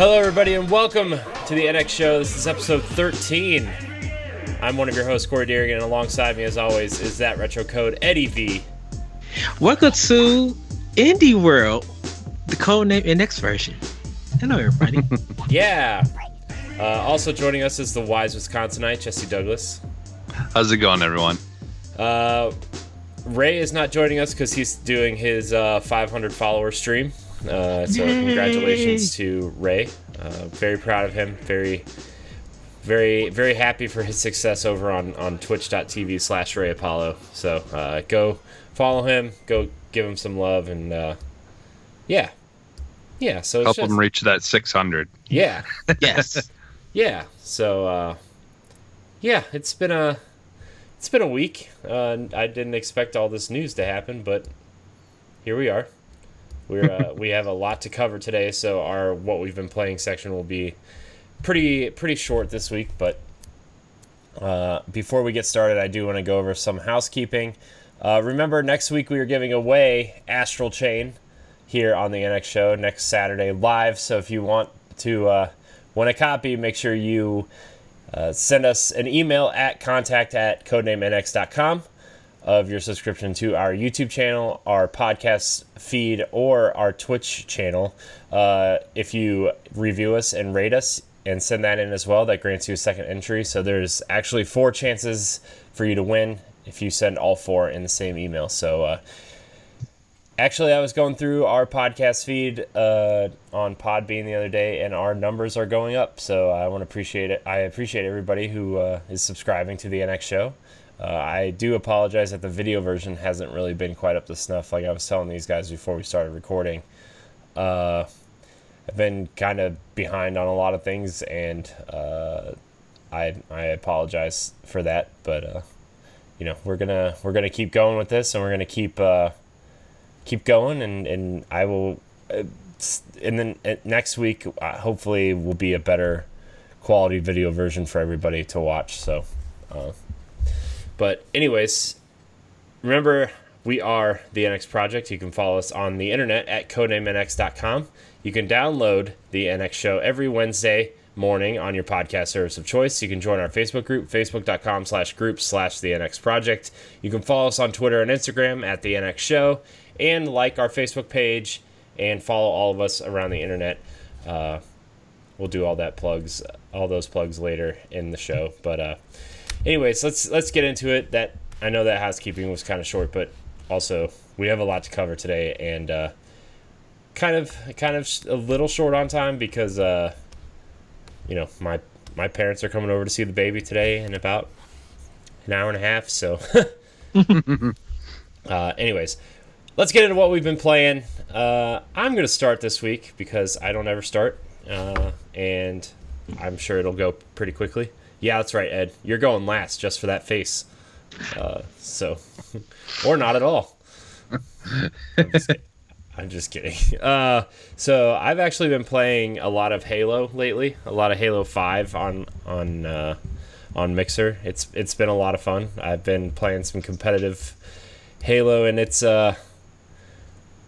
Hello, everybody, and welcome to the NX Show. This is episode 13. I'm one of your hosts, Corey Deerigan, and alongside me, as always, is that retro code Eddie V. Welcome to Indie World, the codename NX version. Hello, everybody. yeah. Uh, also joining us is the wise Wisconsinite, Jesse Douglas. How's it going, everyone? Uh, Ray is not joining us because he's doing his uh, 500 follower stream. Uh, so Yay. congratulations to Ray. Uh, very proud of him. Very, very, very happy for his success over on on Twitch.tv slash Ray Apollo. So uh, go follow him. Go give him some love and uh, yeah, yeah. So help just, him reach that 600. Yeah. yes. Yeah. So uh, yeah, it's been a it's been a week. Uh, I didn't expect all this news to happen, but here we are. We're uh, we have a lot to cover today, so our what we've been playing section will be pretty pretty short this week. But uh, before we get started, I do want to go over some housekeeping. Uh, remember, next week we are giving away Astral Chain here on the NX Show next Saturday live. So if you want to uh, want a copy, make sure you uh, send us an email at contact at codenamenx.com of your subscription to our YouTube channel, our podcast feed, or our Twitch channel. Uh, if you review us and rate us and send that in as well, that grants you a second entry. So there's actually four chances for you to win if you send all four in the same email. So uh, Actually, I was going through our podcast feed uh, on Podbean the other day, and our numbers are going up. So I want to appreciate it. I appreciate everybody who uh, is subscribing to the NX show. Uh, I do apologize that the video version hasn't really been quite up to snuff. Like I was telling these guys before we started recording, uh, I've been kind of behind on a lot of things, and uh, I I apologize for that. But uh, you know, we're gonna we're gonna keep going with this, and we're gonna keep keep going, and and I will. Uh, and then uh, next week, uh, hopefully, will be a better quality video version for everybody to watch. So, uh, but anyways, remember we are the NX Project. You can follow us on the internet at codenamenx.com. You can download the NX show every Wednesday morning on your podcast service of choice. You can join our Facebook group, facebook.com slash group slash the NX Project. You can follow us on Twitter and Instagram at the NX Show and like our Facebook page and follow all of us around the internet. Uh, we'll do all that plugs, all those plugs later in the show. But uh, anyways, let's let's get into it. That I know that housekeeping was kind of short, but also we have a lot to cover today, and uh, kind of kind of a little short on time because uh, you know my my parents are coming over to see the baby today in about an hour and a half. So, uh, anyways, let's get into what we've been playing. Uh, I'm going to start this week because I don't ever start, uh, and I'm sure it'll go pretty quickly. Yeah, that's right, Ed. You're going last just for that face. Uh, so, or not at all. I'm just, I'm just kidding. Uh, so I've actually been playing a lot of Halo lately. A lot of Halo Five on on uh, on Mixer. It's it's been a lot of fun. I've been playing some competitive Halo, and it's uh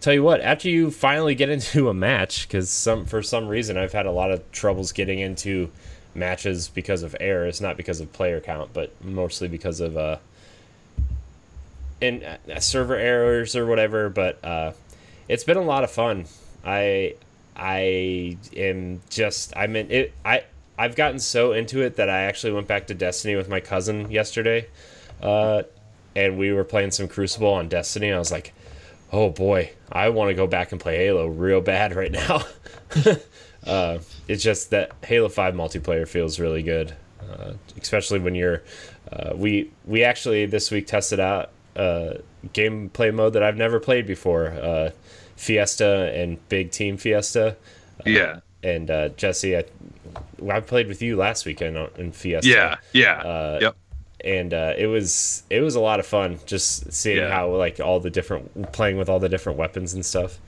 tell you what, after you finally get into a match, because some for some reason I've had a lot of troubles getting into matches because of errors, not because of player count, but mostly because of uh, and uh, server errors or whatever. But uh, it's been a lot of fun. I I am just I mean it. I I've gotten so into it that I actually went back to Destiny with my cousin yesterday, uh, and we were playing some Crucible on Destiny. I was like oh boy, I want to go back and play Halo real bad right now. uh, it's just that Halo Five multiplayer feels really good, uh, especially when you're. Uh, we we actually this week tested out a gameplay mode that I've never played before, uh, Fiesta and Big Team Fiesta. Uh, yeah. And uh, Jesse, I, I played with you last weekend in Fiesta. Yeah, yeah. yep and uh, it was it was a lot of fun just seeing yeah. how like all the different playing with all the different weapons and stuff.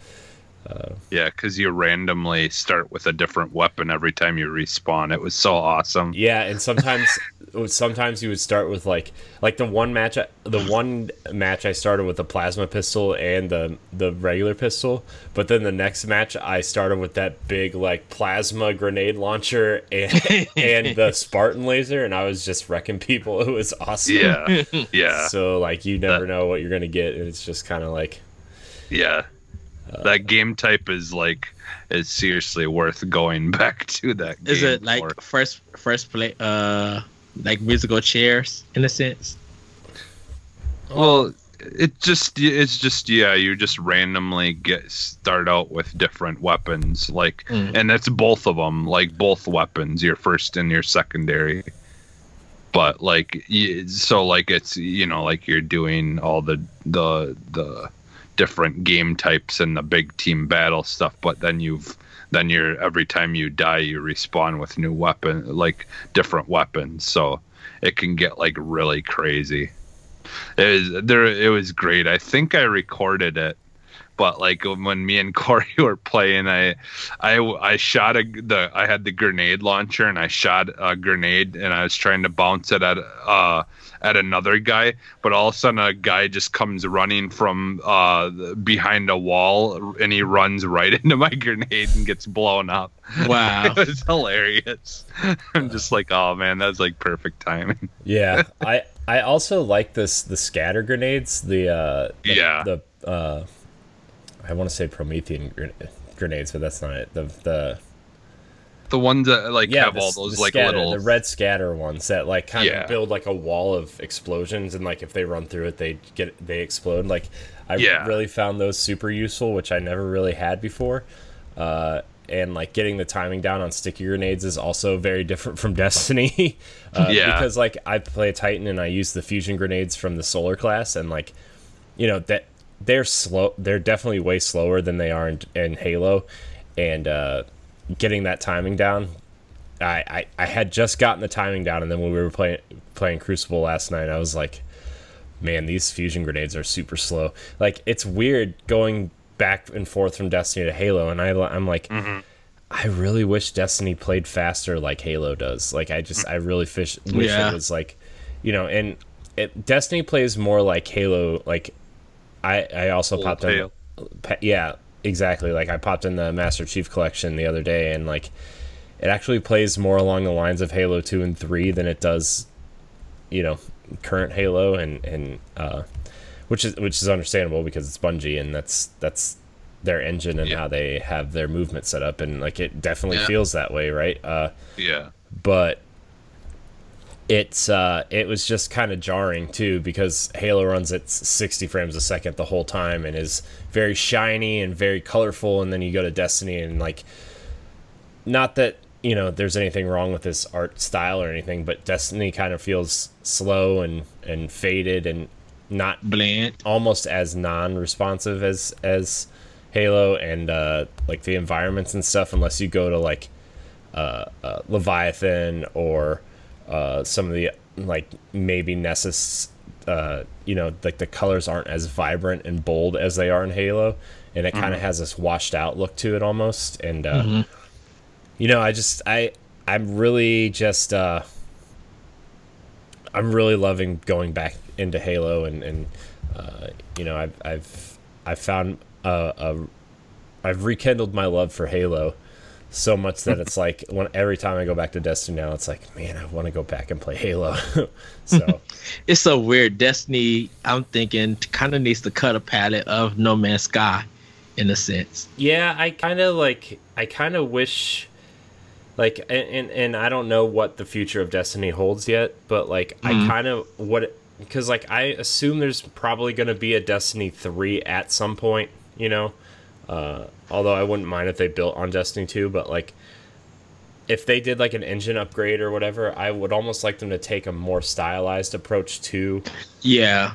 Yeah, because you randomly start with a different weapon every time you respawn. It was so awesome. Yeah, and sometimes sometimes you would start with like like the one match I- the one match I started with the plasma pistol and the the regular pistol, but then the next match I started with that big like plasma grenade launcher and and the Spartan laser and I was just wrecking people. It was awesome. Yeah, yeah, So like you never That- know what you're gonna get. and It's just kind of like yeah. That game type is like it's seriously worth going back to that. Is it like for. first first play uh like musical chairs in a sense? Well, it just it's just yeah, you just randomly get start out with different weapons like Mm. and that's both of them, like both weapons, your first and your secondary. But like so like it's you know like you're doing all the the the different game types and the big team battle stuff, but then you've then you're every time you die you respawn with new weapon like different weapons. So it can get like really crazy. It was there. It was great. I think I recorded it, but like when me and Corey were playing, I, I, I shot a the I had the grenade launcher and I shot a grenade and I was trying to bounce it at uh at another guy, but all of a sudden a guy just comes running from uh behind a wall and he runs right into my grenade and gets blown up. Wow. It was hilarious. I'm just like, oh man, that's like perfect timing. Yeah, I I also like this the scatter grenades. The uh, the, Yeah. the uh, I want to say Promethean gren- grenades, but that's not it. The the The ones that like yeah, have the, all those like scatter, little the red scatter ones that like kind Yeah. of build like a wall of explosions, and like if they run through it, they get they explode. Like I Yeah. really found those super useful, which I never really had before. Uh, and like getting the timing down on sticky grenades is also very different from Destiny. uh, Yeah. because like I play Titan and I use the fusion grenades from the Solar class, and like you know that they're slow. They're definitely way slower than they are in, in Halo, and uh, getting that timing down. I, I, I had just gotten the timing down, and then when we were playing playing Crucible last night, I was like, man, these fusion grenades are super slow. Like it's weird going back and forth from Destiny to Halo, and I I'm like. I really wish Destiny played faster like Halo does. Like I just I really fish, wish Yeah. it was like, you know, and it, Destiny plays more like Halo. Like I I also popped in, yeah, exactly. Like I popped in the Master Chief Collection the other day, and like it actually plays more along the lines of Halo two and three than it does, you know, current Halo, and and uh, which is which is understandable because it's Bungie, and that's that's their engine and Yeah. how they have their movement set up, and like it definitely Yeah. feels that way, right? Uh, yeah. but it's uh it was just kind of jarring too because Halo runs at 60 frames a second the whole time and is very shiny and very colorful and then you go to Destiny and like not that you know there's anything wrong with this art style or anything but Destiny kind of feels slow and and faded and not Bland. almost as non-responsive as as Halo and uh, like the environments and stuff, unless you go to like uh, uh, Leviathan or uh, some of the like maybe Nessus. Uh, you know, like the colors aren't as vibrant and bold as they are in Halo, and it kind of has this washed out look to it almost. And uh, you know, I just I I'm really just uh, I'm really loving going back into Halo and and uh, you know I've I've I've found a, a I've rekindled my love for Halo so much that it's like when every time I go back to Destiny now it's like man I want to go back and play Halo so It's so weird. Destiny, I'm thinking, kind of needs to cut a palette of No Man's Sky, in a sense. yeah I kind of like I kind of wish like and, and and I don't know what the future of Destiny holds yet but like I mm-hmm. kind of what because like I assume there's probably going to be a Destiny 3 at some point you know uh although I wouldn't mind if they built on Destiny 2 but like if they did like an engine upgrade or whatever I would almost like them to take a more stylized approach to Yeah.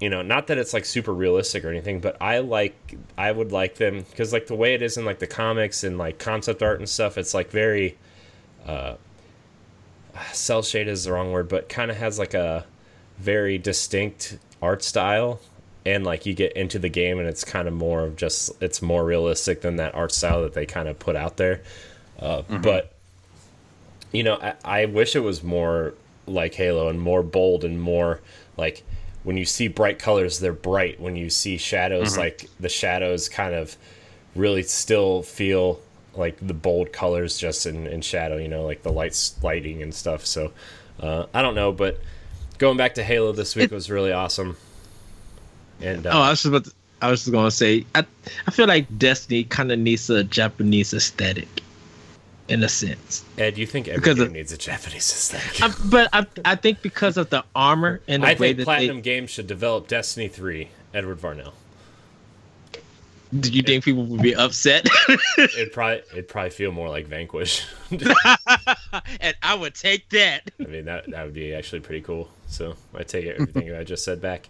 you know not that it's like super realistic or anything but i like i would like them because like the way it is in like the comics and like concept art and stuff it's like very uh cel shade is the wrong word but kind of has like a very distinct art style and like you get into the game and it's kind of more of just it's more realistic than that art style that they kind of put out there. Uh, But you know, I, I wish it was more like Halo and more bold and more like when you see bright colors, they're bright. When you see shadows, like the shadows kind of really still feel like the bold colors just in, in shadow, you know, like the lights lighting and stuff. So uh, I don't know, but going back to Halo this week It- was really awesome. And uh, Oh, I was just about to, I was just gonna say I I feel like Destiny kind of needs a Japanese aesthetic, in a sense. Ed, you think every because game of- needs a Japanese aesthetic? I, but I I think because of the armor and the I way think that Platinum Games should develop Destiny 3, Edward Varnell. do you think people would be upset? It'd probably it'd probably feel more like Vanquish. and I would take that. I mean that that would be actually pretty cool. So I take everything I just said back.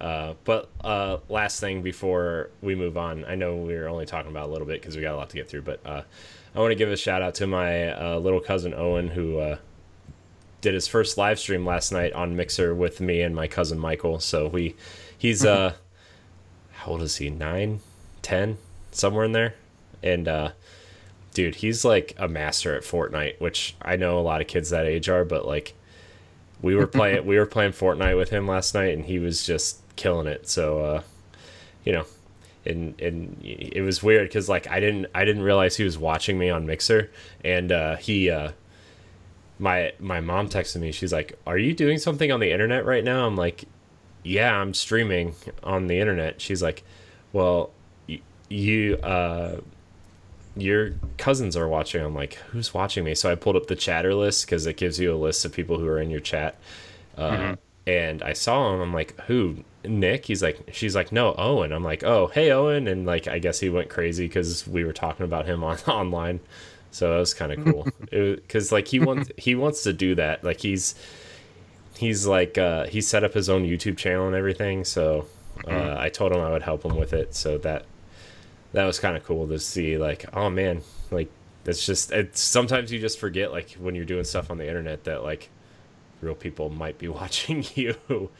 Uh, but uh, last thing before we move on, I know we are only talking about a little bit because we got a lot to get through, but uh, I want to give a shout out to my uh, little cousin Owen who uh, did his first live stream last night on Mixer with me and my cousin Michael. So we he's uh how old is he? Nine, ten, somewhere in there, and uh, dude, he's like a master at Fortnite, which I know a lot of kids that age are, but like we were playing we were playing Fortnite with him last night and he was just killing it. So uh you know, and and it was weird cuz like I didn't I didn't realize he was watching me on Mixer and uh he uh my my mom texted me. She's like, "Are you doing something on the internet right now?" I'm like, "Yeah, I'm streaming on the internet." She's like, "Well, y- you uh your cousins are watching. I'm like, who's watching me? So I pulled up the chatter list because it gives you a list of people who are in your chat. Uh, And I saw him. I'm like, who? Nick? He's like, she's like, no, Owen. I'm like, oh, hey, Owen. And like, I guess he went crazy because we were talking about him on online. So that was kind of cool. Because like he wants he wants to do that. Like he's he's like uh, he set up his own YouTube channel and everything. So uh, I told him I would help him with it. So that that was kind of cool to see like oh man like it's just it's sometimes you just forget like when you're doing stuff on the internet that like real people might be watching you so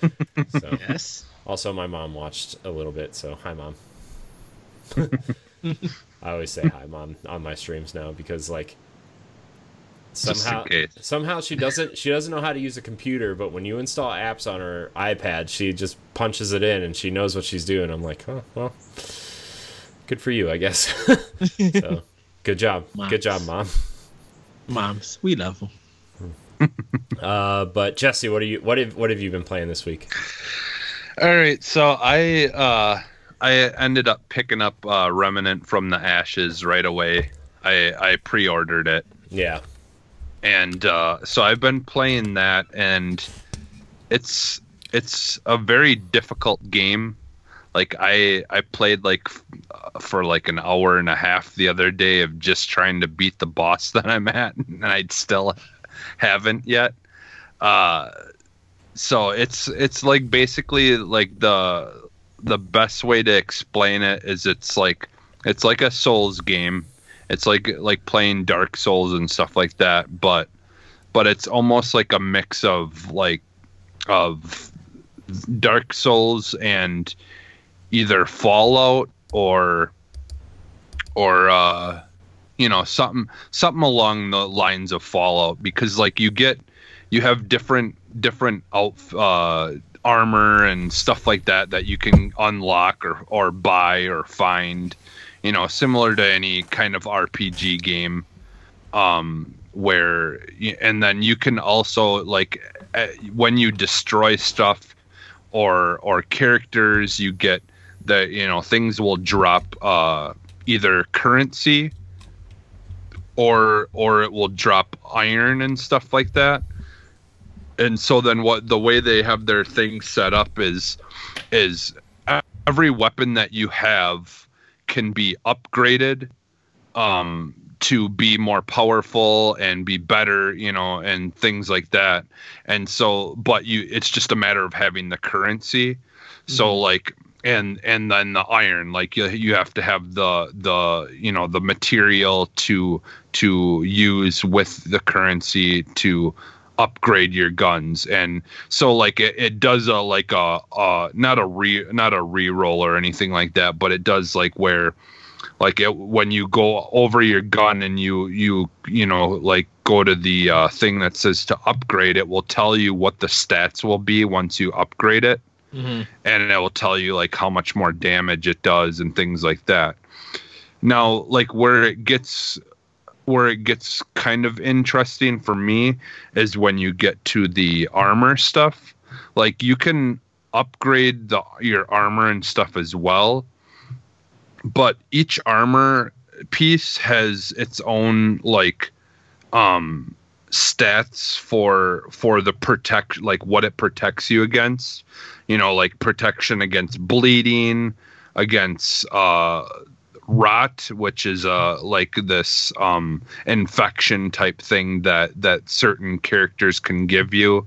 Yes. Also my mom watched a little bit so hi mom. I always say hi mom on my streams now because like somehow somehow she doesn't she doesn't know how to use a computer but when you install apps on her ipad she just punches it in and she knows what she's doing. I'm like oh well good for you i guess. So good job. Good job mom. Moms, we love them. uh but jesse what are you what have what have you been playing this week All right, so I uh I ended up picking up uh Remnant from the Ashes right away. I I pre-ordered it. yeah and uh, so I've been playing that, and it's it's a very difficult game. Like I I played like f- uh, for like an hour and a half the other day of just trying to beat the boss that I'm at, and I still haven't yet. Uh, so it's it's like basically like the the best way to explain it is it's like it's like a Souls game. It's like like playing Dark Souls and stuff like that, but but it's almost like a mix of like of Dark Souls and either Fallout or or uh you know something something along the lines of Fallout because like you get you have different different uh armor and stuff like that that you can unlock or or buy or find you know similar to any kind of RPG game um where and then you can also like uh, when you destroy stuff or or characters you get the you know things will drop uh either currency or or it will drop iron and stuff like that and so then what the way they have their thing set up is is every weapon that you have can be upgraded um to be more powerful and be better you know and things like that. And so but you it's just a matter of having the currency. So like and and then the iron like you, you have to have the the you know the material to to use with the currency to upgrade your guns. And so like it, it does a like a uh not a re not a re-roll or anything like that but it does like where like it, when you go over your gun and you you you know like go to the uh, thing that says to upgrade it will tell you what the stats will be once you upgrade it. Mm-hmm. and it will tell you like how much more damage it does and things like that. Now like where it gets where it gets kind of interesting for me is when you get to the armor stuff. Like you can upgrade the your armor and stuff as well but each armor piece has its own like um stats for for the protect like what it protects you against. You know like protection against bleeding against uh rot which is uh like this um infection type thing that that certain characters can give you.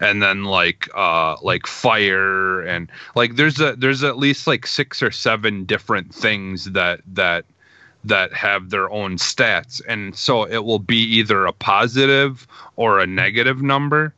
And then like uh like fire and like there's a there's at least like six or seven different things that that that have their own stats. And so it will be either a positive or a negative number.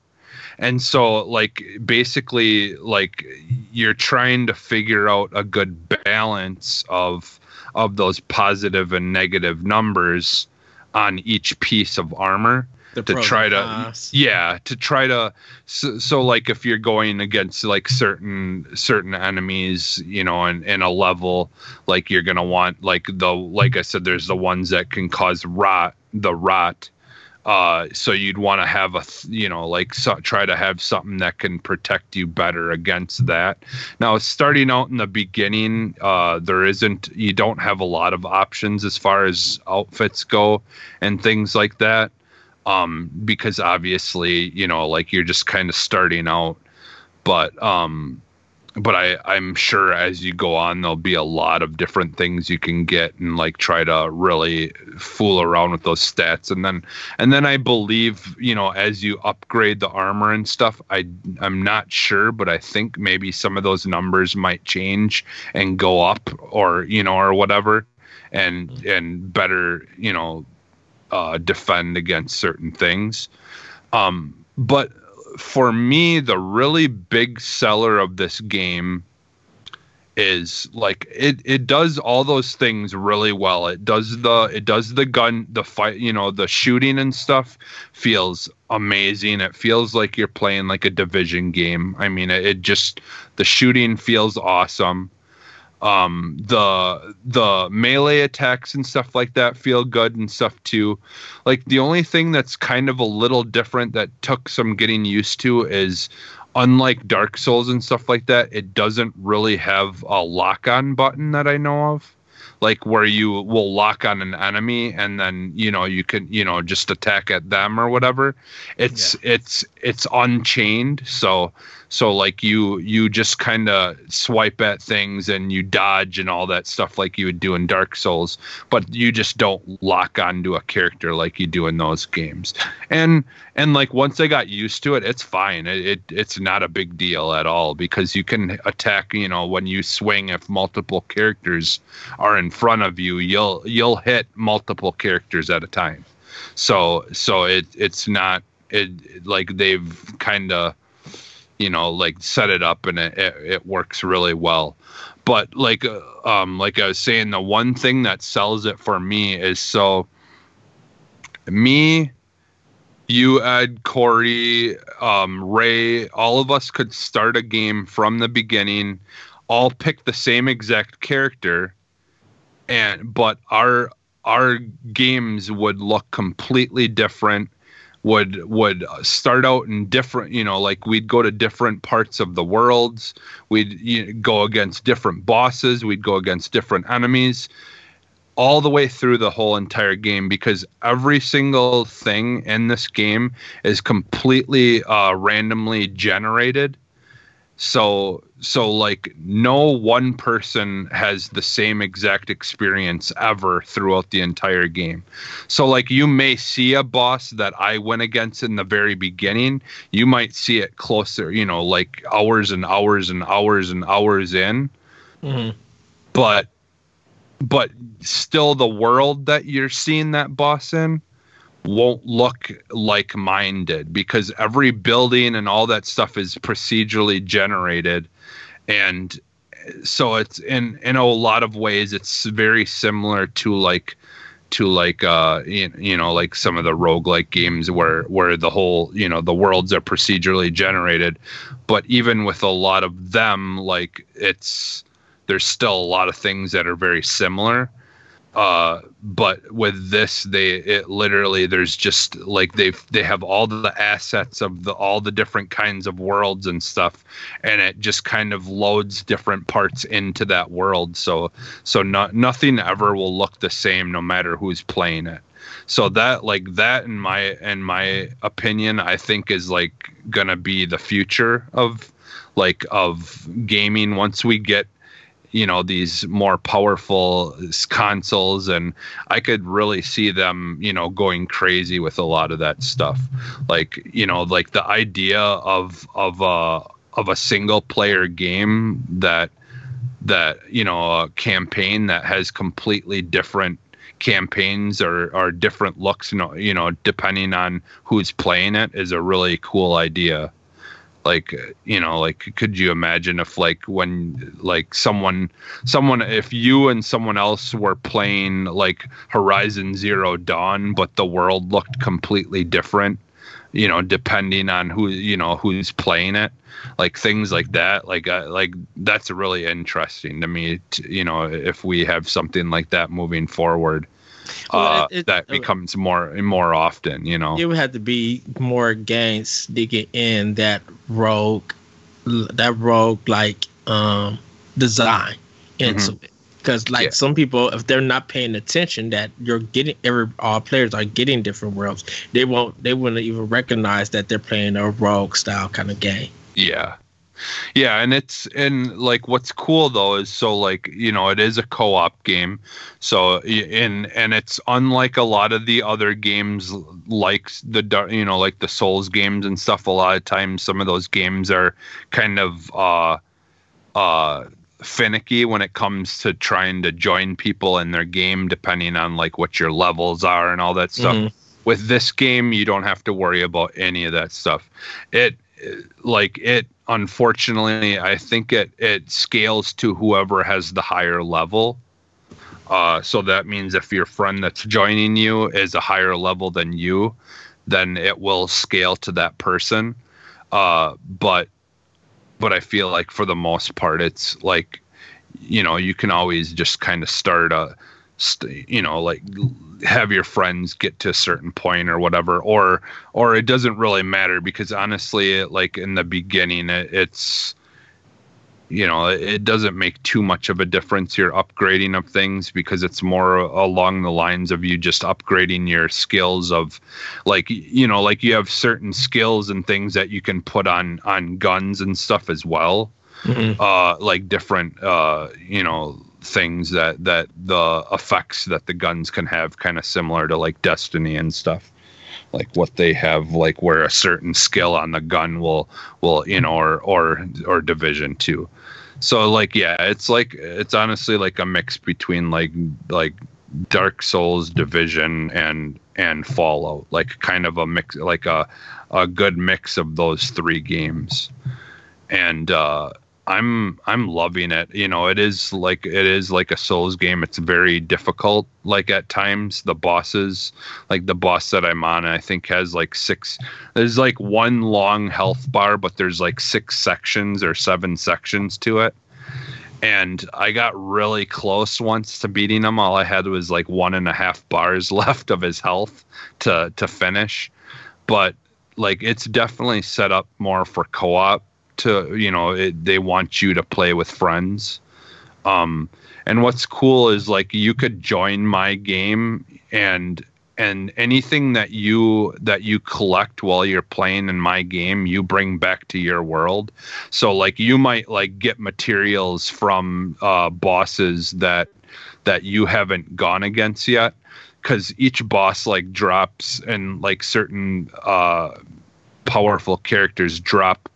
And so like basically like you're trying to figure out a good balance of of those positive and negative numbers on each piece of armor The to try to yeah to try to so, so like if you're going against like certain certain enemies you know in, in a level like you're gonna want like the like i said there's the ones that can cause rot the rot uh so you'd want to have a you know like so, try to have something that can protect you better against that. Now starting out in the beginning uh there isn't you don't have a lot of options as far as outfits go and things like that um because obviously you know like you're just kind of starting out. But um but i i'm sure as you go on there'll be a lot of different things you can get and like try to really fool around with those stats and then and then i believe you know as you upgrade the armor and stuff i i'm not sure but i think maybe some of those numbers might change and go up or you know or whatever and and better you know uh, defend against certain things. Um, but for me, the really big seller of this game is like it it does all those things really well. It does the it does the gun the fight you know the shooting and stuff feels amazing. It feels like you're playing like a division game. I mean it, it just the shooting feels awesome um the the melee attacks and stuff like that feel good and stuff too. Like the only thing that's kind of a little different that took some getting used to is unlike dark souls and stuff like that it doesn't really have a lock on button that i know of. Like where you will lock on an enemy and then you know you can you know just attack at them or whatever. It's it's it's unchained. So so like you you just kind of swipe at things and you dodge and all that stuff like you would do in dark souls but you just don't lock onto a character like you do in those games. And and like once i got used to it it's fine. It, it it's not a big deal at all because you can attack you know when you swing if multiple characters are in front of you you'll you'll hit multiple characters at a time. So so it it's not it like they've kind of you know like set it up and it, it, it works really well. But like uh, um like i was saying the one thing that sells it for me is so me you ed corey um ray all of us could start a game from the beginning all pick the same exact character and but our our games would look completely different would would start out in different you know like we'd go to different parts of the worlds we'd you know, go against different bosses. We'd go against different enemies all the way through the whole entire game because every single thing in this game is completely uh, randomly generated. So so like no one person has the same exact experience ever throughout the entire game. So like you may see a boss that i went against in the very beginning. You might see it closer you know like hours and hours and hours and hours in. Mhm. but but still the world that you're seeing that boss in won't look like mine did because every building and all that stuff is procedurally generated and so it's in in a lot of ways it's very similar to like to like uh you know like some of the roguelike games where where the whole you know the worlds are procedurally generated. But even with a lot of them like it's there's still a lot of things that are very similar uh but with this they it literally there's just like they've they have all the assets of the all the different kinds of worlds and stuff and it just kind of loads different parts into that world. So so not nothing ever will look the same no matter who's playing it. So that like that in my in my opinion i think is like gonna be the future of like of gaming once we get you know these more powerful consoles and i could really see them you know going crazy with a lot of that stuff. Like you know like the idea of of a of a single player game that that you know a campaign that has completely different campaigns or or different looks you know you know depending on who's playing it is a really cool idea like you know like could you imagine if like when like someone someone if you and someone else were playing like horizon zero dawn but the world looked completely different you know depending on who you know who's playing it like things like that like uh, like that's really interesting to me to, you know if we have something like that moving forward uh, it, it, that becomes more and more often. You know, it would have to be more games digging in that rogue, that rogue like um design into mm-hmm. it. Because like yeah. some people, if they're not paying attention, that you're getting every all players are getting different worlds, they won't they wouldn't even recognize that they're playing a rogue style kind of game. Yeah, yeah, and it's and like what's cool though is so like you know it is a co-op game, so and and it's unlike a lot of the other games like the you know like the Souls games and stuff. A lot of times, some of those games are kind of uh uh finicky when it comes to trying to join people in their game, depending on like what your levels are and all that stuff. Mm-hmm. With this game, you don't have to worry about any of that stuff. It like it unfortunately i think it it scales to whoever has the higher level. Uh, so that means if your friend that's joining you is a higher level than you then it will scale to that person. Uh, but but i feel like for the most part it's like you know you can always just kind of start a you know like have your friends get to a certain point or whatever or or it doesn't really matter because honestly it, like in the beginning it, it's you know it doesn't make too much of a difference your upgrading of things because it's more along the lines of you just upgrading your skills of like you know like you have certain skills and things that you can put on on guns and stuff as well mm-hmm. uh like different uh you know things that that the effects that the guns can have kind of similar to like destiny and stuff. Like what they have like where a certain skill on the gun will will you know or or or division two so like yeah it's like it's honestly like a mix between like like dark souls division and and fallout. Like kind of a mix like a a good mix of those three games. And uh I'm I'm loving it. You know, it is like it is like a Souls game. It's very difficult. Like at times, the bosses, like the boss that I'm on, I think has like six. There's like one long health bar, but there's like six sections or seven sections to it. And I got really close once to beating him. All I had was like one and a half bars left of his health to to finish. But like it's definitely set up more for co-op to you know it, they want you to play with friends. Um and what's cool is like you could join my game and and anything that you that you collect while you're playing in my game you bring back to your world. So like you might like get materials from uh bosses that that you haven't gone against yet. Because each boss like drops and like certain uh powerful characters drop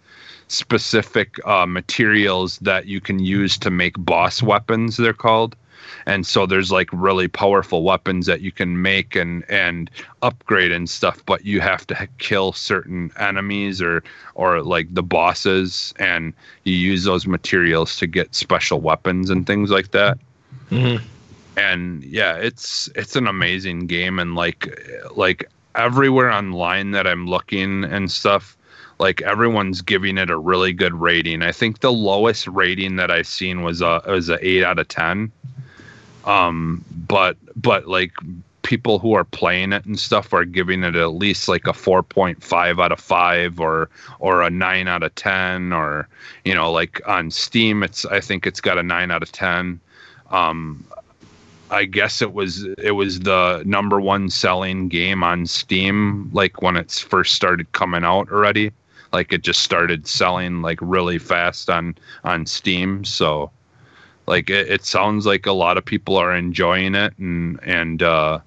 specific uh, materials that you can use to make boss weapons. They're called, and so there's like really powerful weapons that you can make and and upgrade and stuff but you have to kill certain enemies or or like the bosses and you use those materials to get special weapons and things like that Mhm. and yeah it's it's an amazing game and like like everywhere online that i'm looking and stuff like everyone's giving it a really good rating. I think the lowest rating that i've seen was a was a 8 out of 10 um but but like people who are playing it and stuff are giving it at least like a 4.5 out of 5 or or a 9 out of 10 or you know like on steam it's i think it's got a 9 out of 10 um I guess it was it was the number one selling game on Steam like when it's first started coming out already. Like it just started selling like really fast on on Steam. So like it, it sounds like a lot of people are enjoying it and and uh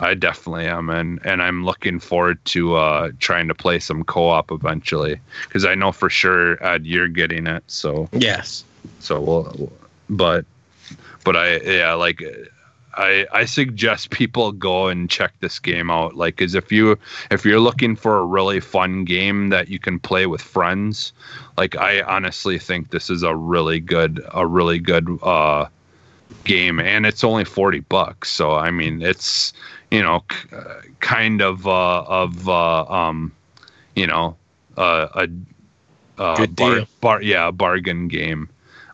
I definitely am and and I'm looking forward to uh trying to play some co-op eventually because I know for sure Ed you're getting it so Yes. so we'll, but but i yeah like i i suggest people go and check this game out. Like because if you if you're looking for a really fun game that you can play with friends like i honestly think this is a really good a really good uh game. And it's only 40 bucks. So i mean it's you know k- uh, kind of uh of uh um you know uh, a uh, Good bar, bar yeah a bargain game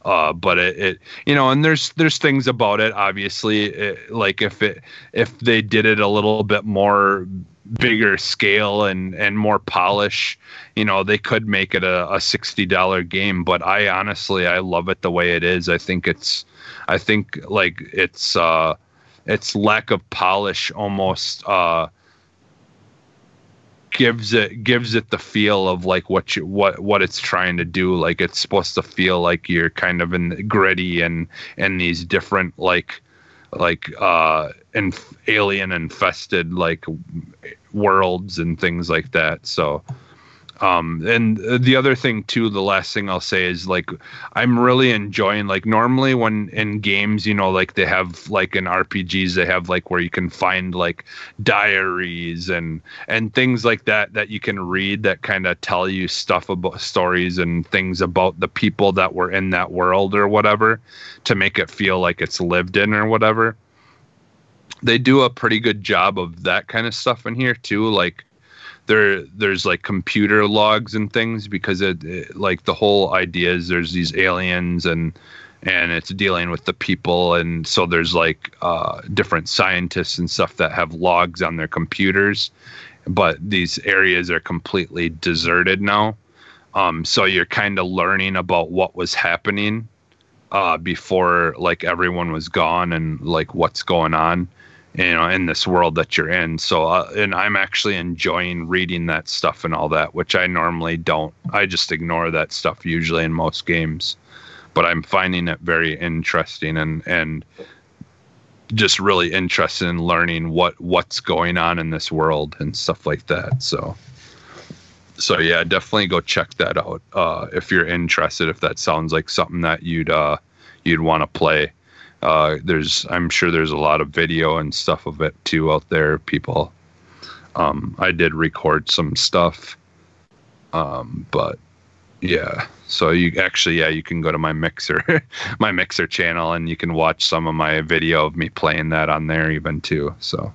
uh but it, it you know and there's there's things about it obviously it, like if it if they did it a little bit more bigger scale and and more polish you know they could make it a, a $60 game. But i honestly i love it the way it is. I think it's i think like it's uh its lack of polish almost uh gives it gives it the feel of like what you what what it's trying to do. Like it's supposed to feel like you're kind of in gritty and and these different like like uh and alien infested like worlds and things like that. So um and the other thing too the last thing i'll say is like i'm really enjoying like normally when in games you know like they have like in rpgs they have like where you can find like diaries and and things like that that you can read that kind of tell you stuff about stories and things about the people that were in that world or whatever to make it feel like it's lived in or whatever. They do a pretty good job of that kind of stuff in here too like there there's like computer logs and things because it, it like the whole idea is there's these aliens and and it's dealing with the people. And so there's like uh, different scientists and stuff that have logs on their computers. But these areas are completely deserted now. Um, so you're kind of learning about what was happening uh, before like everyone was gone and like what's going on you know in this world that you're in. So uh, and i'm actually enjoying reading that stuff and all that which i normally don't. I just ignore that stuff usually in most games. But i'm finding it very interesting and and just really interested in learning what what's going on in this world and stuff like that. So so yeah definitely go check that out uh if you're interested if that sounds like something that you'd uh you'd want to play uh, there's I'm sure there's a lot of video and stuff of it too out there. People, um, I did record some stuff, um, but yeah. So you actually, yeah, you can go to my mixer, my mixer channel, and you can watch some of my video of me playing that on there even too. So,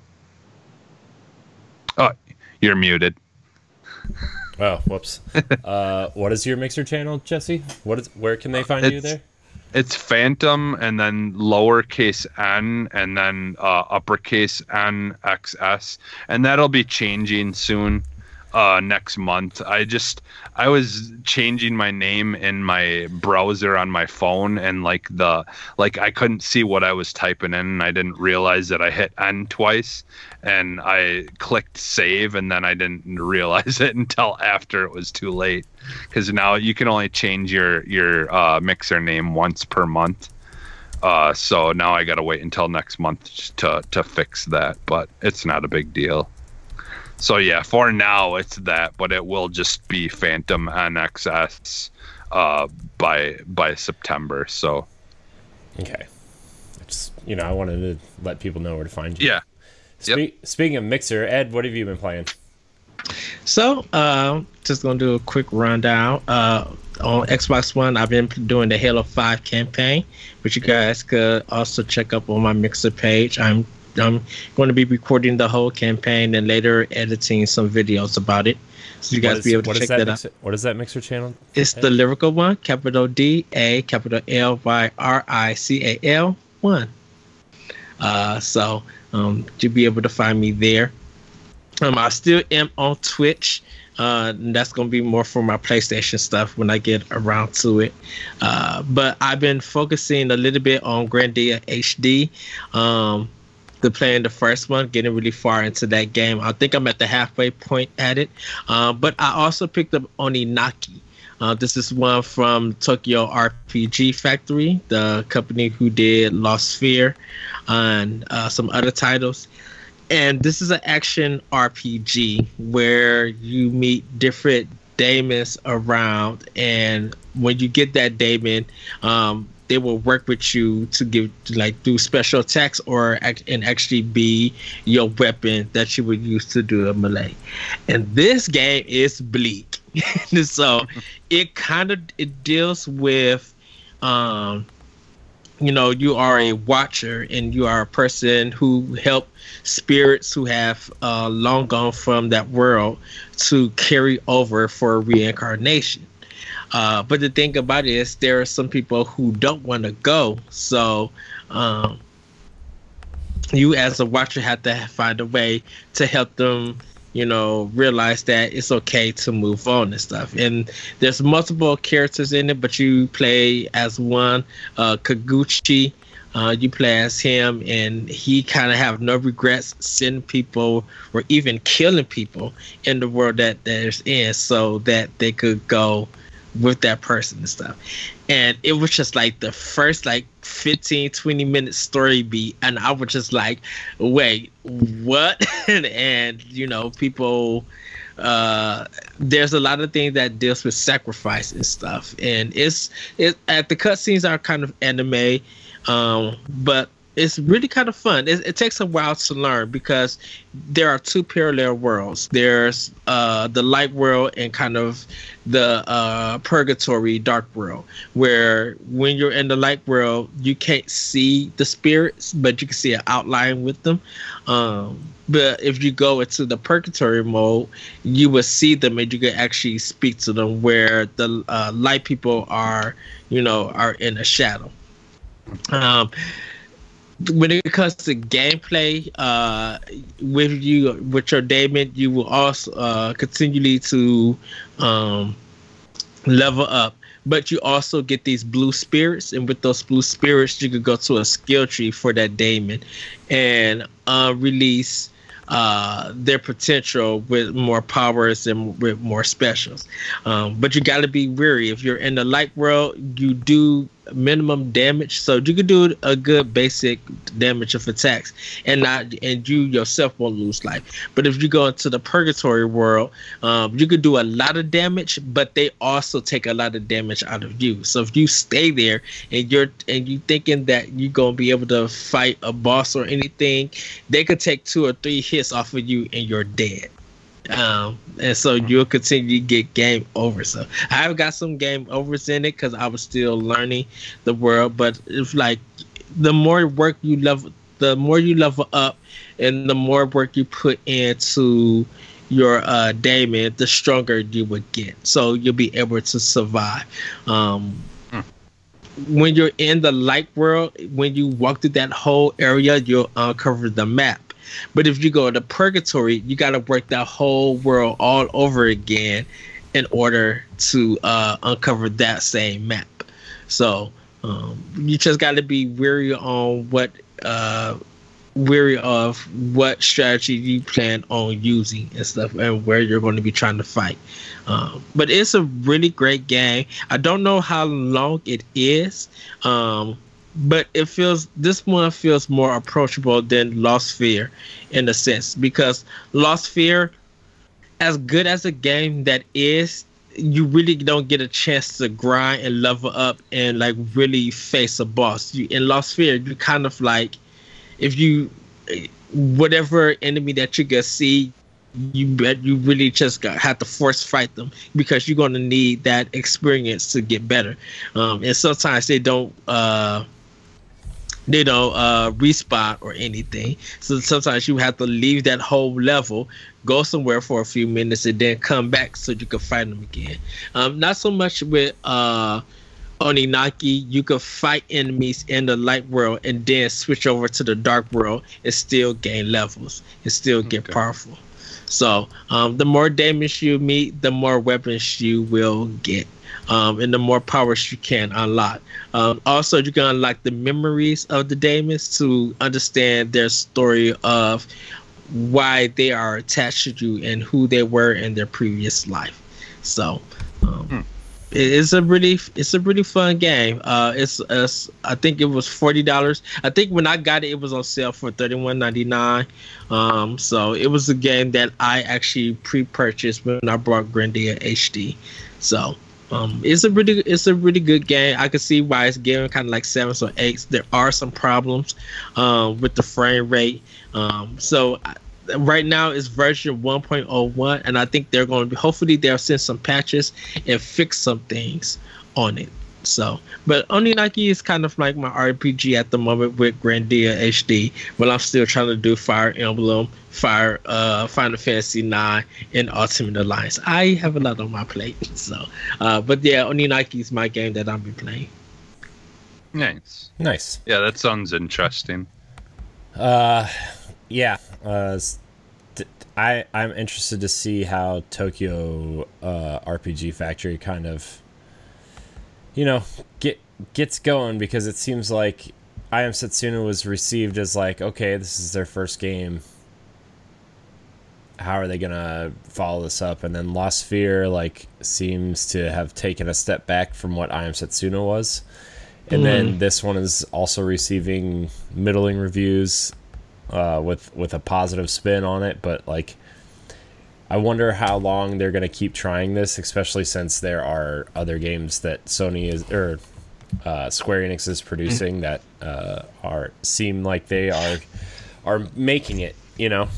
oh, you're muted. Oh, whoops. uh, what is your mixer channel, Jesse? What is? Where can they find you there? It's Phantom and then lowercase n and then uh, uppercase N XS, and that'll be changing soon. Uh, next month. I just I was changing my name in my browser on my phone, and like the like I couldn't see what I was typing in, and I didn't realize that I hit N twice, and I clicked save, and then I didn't realize it until after it was too late because now you can only change your your uh, mixer name once per month. Uh, so now I gotta wait until next month to to fix that, but it's not a big deal. So yeah, for now it's that, but it will just be Phantom NXS uh, by by September. So Okay. just you know, I wanted to let people know where to find you. Yeah. Spe- Yep. Speaking of Mixer, Ed, what have you been playing? So, uh, just gonna do a quick rundown. Uh, on Xbox One, I've been doing the Halo Five campaign, which you guys could also check up on my Mixer page. I'm I'm going to be recording the whole campaign and later editing some videos about it, so you guys is- be able to check that that out. mixer, What is that Mixer channel? It's the lyrical one, capital D A capital L Y R I C A L one. Uh, so um, you'll be able to find me there. Um, I still am on Twitch. Uh, that's gonna be more for my PlayStation stuff when I get around to it. Uh, but I've been focusing a little bit on Grandia HD. Um, playing the first one, getting really far into that game. I think I'm at the halfway point at it. Uh, but I also picked up Oninaki. Uh, this is one from Tokyo RPG Factory, the company who did Lost Sphear and uh, some other titles. And this is an action RPG where you meet different daemons around, and when you get that daemon, um, they will work with you to give like do special attacks or and actually be your weapon that you would use to do a melee. And this game is bleak, so it kind of it deals with um you know you are a watcher and you are a person who help spirits who have uh, long gone from that world to carry over for reincarnation uh, but the thing about it is there are some people who don't want to go so um, you as a watcher have to find a way to help them you know realize that it's okay to move on and stuff. And there's multiple characters in it but you play as one uh Kagachi. Uh, you play as him and he kind of have no regrets sending people or even killing people in the world that there's in so that they could go with that person and stuff. And it was just like the first like 15 20 minute story beat and i was just like wait what? And you know people uh there's a lot of things that deals with sacrifice and stuff. And it's it at the cutscenes are kind of anime um but it's really kind of fun. It, it takes a while to learn because there are two parallel worlds. There's uh, the light world and kind of the uh, purgatory dark world, where when you're in the light world, you can't see the spirits, but you can see an outline with them. Um, but if you go into the purgatory mode, you will see them and you can actually speak to them. Where the uh, light people are, you know, are in a shadow. Um, when it comes to gameplay, uh, with you with your Daemon, you will also uh, continually to um, level up. But you also get these blue spirits, and with those blue spirits, you could go to a skill tree for that Daemon and uh, release uh, their potential with more powers and with more specials. Um, but you got to be wary. If you're in the light world, you do minimum damage, so you can do a good basic damage of attacks, and not and you yourself won't lose life. But if you go into the purgatory world, um, you could do a lot of damage, but they also take a lot of damage out of you. So if you stay there and you're and you thinking that you're gonna be able to fight a boss or anything, they could take two or three hits off of you and you're dead. Um, and so you'll continue to get game over. So I have got some game overs in it because I was still learning the world. But it's like the more work you level, the more you level up, and the more work you put into your uh Daemon, the stronger you would get. So you'll be able to survive. Um, when you're in the light world, when you walk through that whole area, you'll uncover the map. But if you go to purgatory, you got to work that whole world all over again in order to uh, uncover that same map. So um, you just got to be wary on what uh, wary of what strategy you plan on using and stuff, and where you're going to be trying to fight. Um, but it's a really great game. I don't know how long it is. Um, but it feels this one feels more approachable than Lost Sphear in a sense because Lost Sphear, as good as a game that is, you really don't get a chance to grind and level up and like really face a boss. You, in Lost Sphear, you kind of like if you whatever enemy that you can see, you bet you really just got have to force fight them because you're gonna need that experience to get better. Um, and sometimes they don't uh they don't uh respawn or anything. So sometimes you have to leave that whole level, go somewhere for a few minutes, and then come back so you can fight them again. Um, not so much with uh Oninaki, you can fight enemies in the light world and then switch over to the dark world and still gain levels and still get okay. powerful. So um, the more damage you meet, the more weapons you will get. Um, and the more powers you can unlock. Um, also, you can unlock the memories of the demons to understand their story of why they are attached to you and who they were in their previous life. So, um, hmm it's a really it's a really fun game. Uh, it's, it's I think it was forty dollars. I think when I got it, it was on sale for thirty one ninety nine. Um, so it was a game that I actually pre purchased when I bought Grandia HD. So um, it's a really it's a really good game. I can see why it's getting kind of like sevens or eights. There are some problems um, with the frame rate. Um, so right now it's version 1.01 and i think they're going to be hopefully they'll send some patches and fix some things on it so but oninaki is kind of like my rpg at the moment with grandia hd but i'm still trying to do fire emblem fire uh final fantasy 9 and ultimate alliance. I have a lot on my plate so uh but yeah oninaki is my game that i'll be playing. Nice. Nice. Yeah that sounds interesting. Uh yeah, uh, I I'm interested to see how Tokyo uh, RPG Factory kind of, you know, get gets going because it seems like I Am Setsuna was received as like, okay, this is their first game. How are they gonna follow this up? And then Lost Sphear like seems to have taken a step back from what I Am Setsuna was. And mm. then this one is also receiving middling reviews uh, with with a positive spin on it. But like, I wonder how long they're gonna keep trying this, especially since there are other games that Sony is or uh, Square Enix is producing that uh, are seem like they are are making it. You know.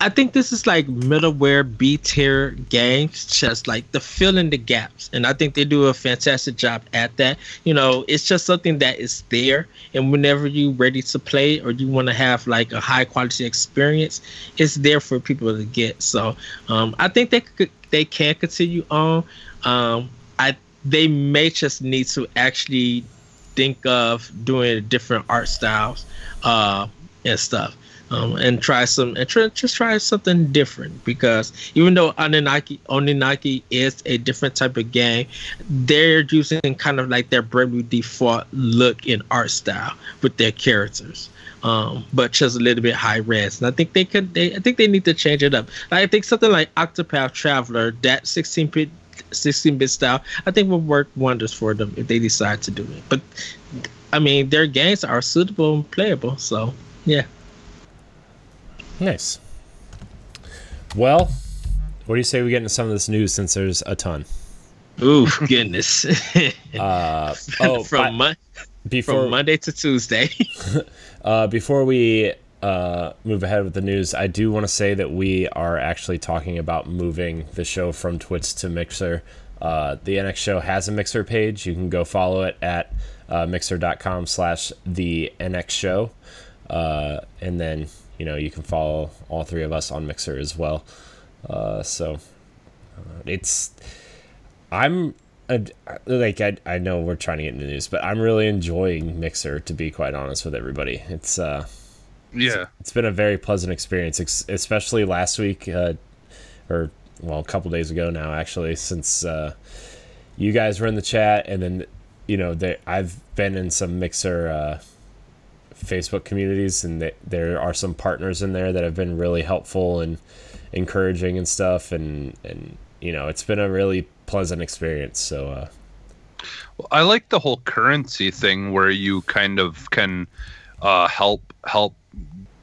I think this is like middleware B tier games, just like the filling the gaps, and I think they do a fantastic job at that. You know, it's just something that is there, and whenever you're ready to play or you want to have like a high quality experience, it's there for people to get. So um, I think they could they can continue on. Um, I they may just need to actually think of doing different art styles uh, and stuff um, and try some and try, just try something different because even though Oninaki Oninaki is a different type of game, they're using kind of like their Bravely Default look and art style with their characters. Um, but just a little bit high res. And I think they could they I think they need to change it up. Like, I think something like Octopath Traveler, that 16 bit 16 bit style, I think will work wonders for them if they decide to do it. But I mean their games are suitable and playable, so yeah. Nice. Well, what do you say we get into some of this news since there's a ton? Ooh, goodness. uh, oh, from, Mon- before, from Monday to Tuesday. uh, before we uh, move ahead with the news, I do want to say that we are actually talking about moving the show from Twitch to Mixer. Uh, the NX show has a Mixer page. You can go follow it at uh, mixer.com slash the NX show. Uh, and then you know you can follow all three of us on Mixer as well. Uh, so uh, it's I'm like I, I know we're trying to get into the news, but I'm really enjoying Mixer to be quite honest with everybody. It's uh yeah, it's, it's been a very pleasant experience, especially last week uh, or well a couple days ago now actually since uh, you guys were in the chat and then you know they, I've been in some Mixer uh, Facebook communities, and they, there are some partners in there that have been really helpful and encouraging and stuff. And and you know, it's been a really pleasant experience. So. Uh, well, I like the whole currency thing where you kind of can uh, help help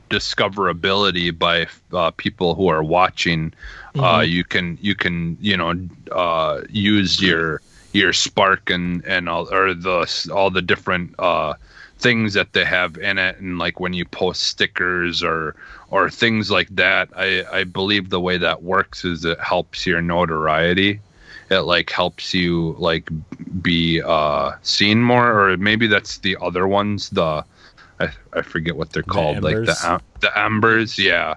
discoverability by uh, people who are watching. Uh, you can you can you know uh, use your your spark and and all or the all the different uh, things that they have in it and like when you post stickers or or things like that i i believe the way that works is it helps your notoriety. It like helps you like be uh seen more or maybe that's the other ones the i, I forget what they're called like the the embers yeah.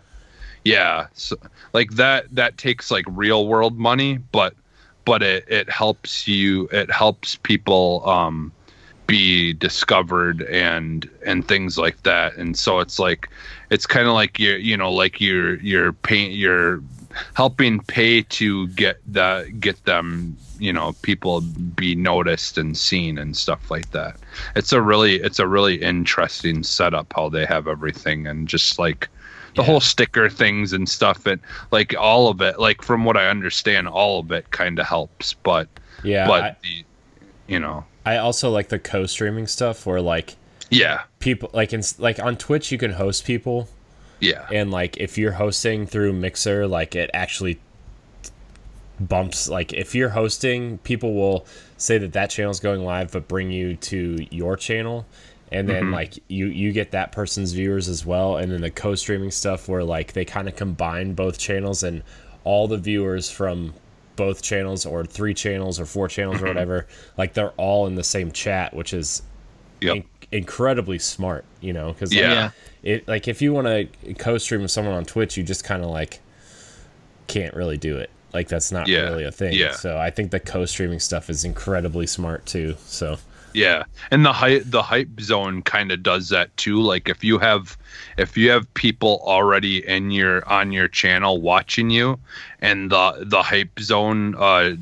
Yeah so like that that takes like real world money but but it it helps you it helps people um be discovered and and things like that. And so it's like it's kind of like you're you know like you're you're paying you're helping pay to get that get them you know people be noticed and seen and stuff like that. It's a really it's a really interesting setup how they have everything and just like the Yeah. whole sticker things and stuff. And like all of it like from what i understand all of it kind of helps but Yeah, but I, the you know I also like the co-streaming stuff where like yeah. people like in like on Twitch you can host people. Yeah. And like if you're hosting through Mixer like it actually bumps like if you're hosting people will say that that channel's going live but bring you to your channel. And then mm-hmm. like you you get that person's viewers as well. And then the co-streaming stuff where like they kind of combine both channels and all the viewers from both channels or three channels or four channels or mm-hmm. whatever like they're all in the same chat which is Yep. in- incredibly smart you know because Yeah. Yeah. it like if you want to co-stream with someone on Twitch, you just kind of like can't really do it. Like that's not Yeah, really a thing. yeah. So I think the co-streaming stuff is incredibly smart too. So Yeah, and the hype the hype zone kind of does that too. Like if you have if you have people already in your on your channel watching you, and the the hype zone uh,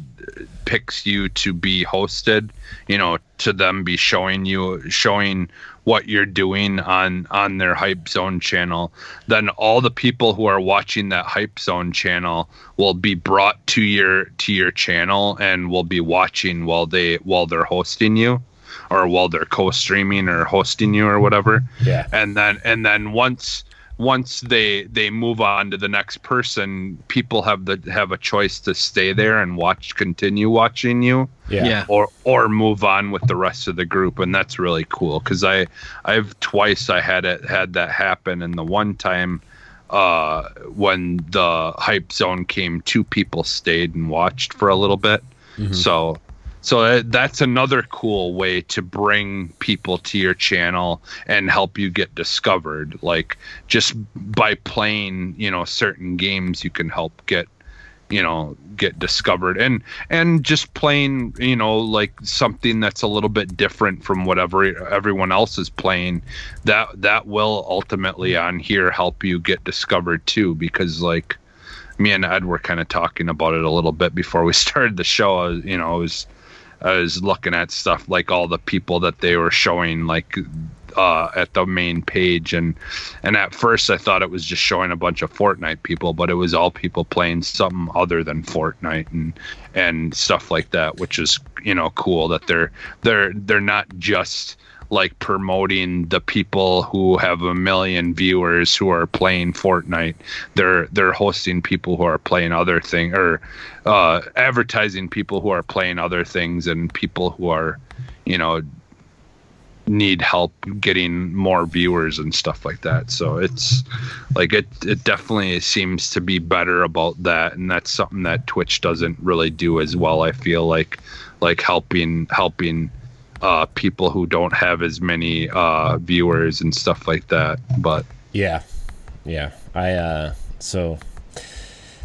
picks you to be hosted, you know, to them be showing you showing what you're doing on on their hype zone channel then all the people who are watching that hype zone channel will be brought to your to your channel and will be watching while they while they're hosting you or while they're co-streaming or hosting you or whatever. Yeah, and then and then once once they they move on to the next person people have the have a choice to stay there and watch continue watching you yeah, Yeah. or or move on with the rest of the group. And that's really cool because i i've twice i had it had that happen and the one time uh when the hype zone came two people stayed and watched for a little bit. So so uh, that's another cool way to bring people to your channel and help you get discovered. Like just by playing you know certain games you can help get you know get discovered. And and just playing you know like something that's a little bit different from whatever everyone else is playing that that will ultimately on here help you get discovered too because like me and ed were kind of talking about it a little bit before we started the show. Uh, you know i was i was looking at stuff like all the people that they were showing like uh, at the main page. And and at first I thought it was just showing a bunch of Fortnite people, but it was all people playing something other than Fortnite and and stuff like that, which is you know cool that they're they're they're not just like promoting the people who have a million viewers who are playing Fortnite. They're they're hosting people who are playing other thing or uh, advertising people who are playing other things and people who are you know need help getting more viewers and stuff like that. So it's like it it definitely seems to be better about that and that's something that Twitch doesn't really do as well. I feel like like helping helping uh people who don't have as many uh viewers and stuff like that. But yeah, yeah. I uh, so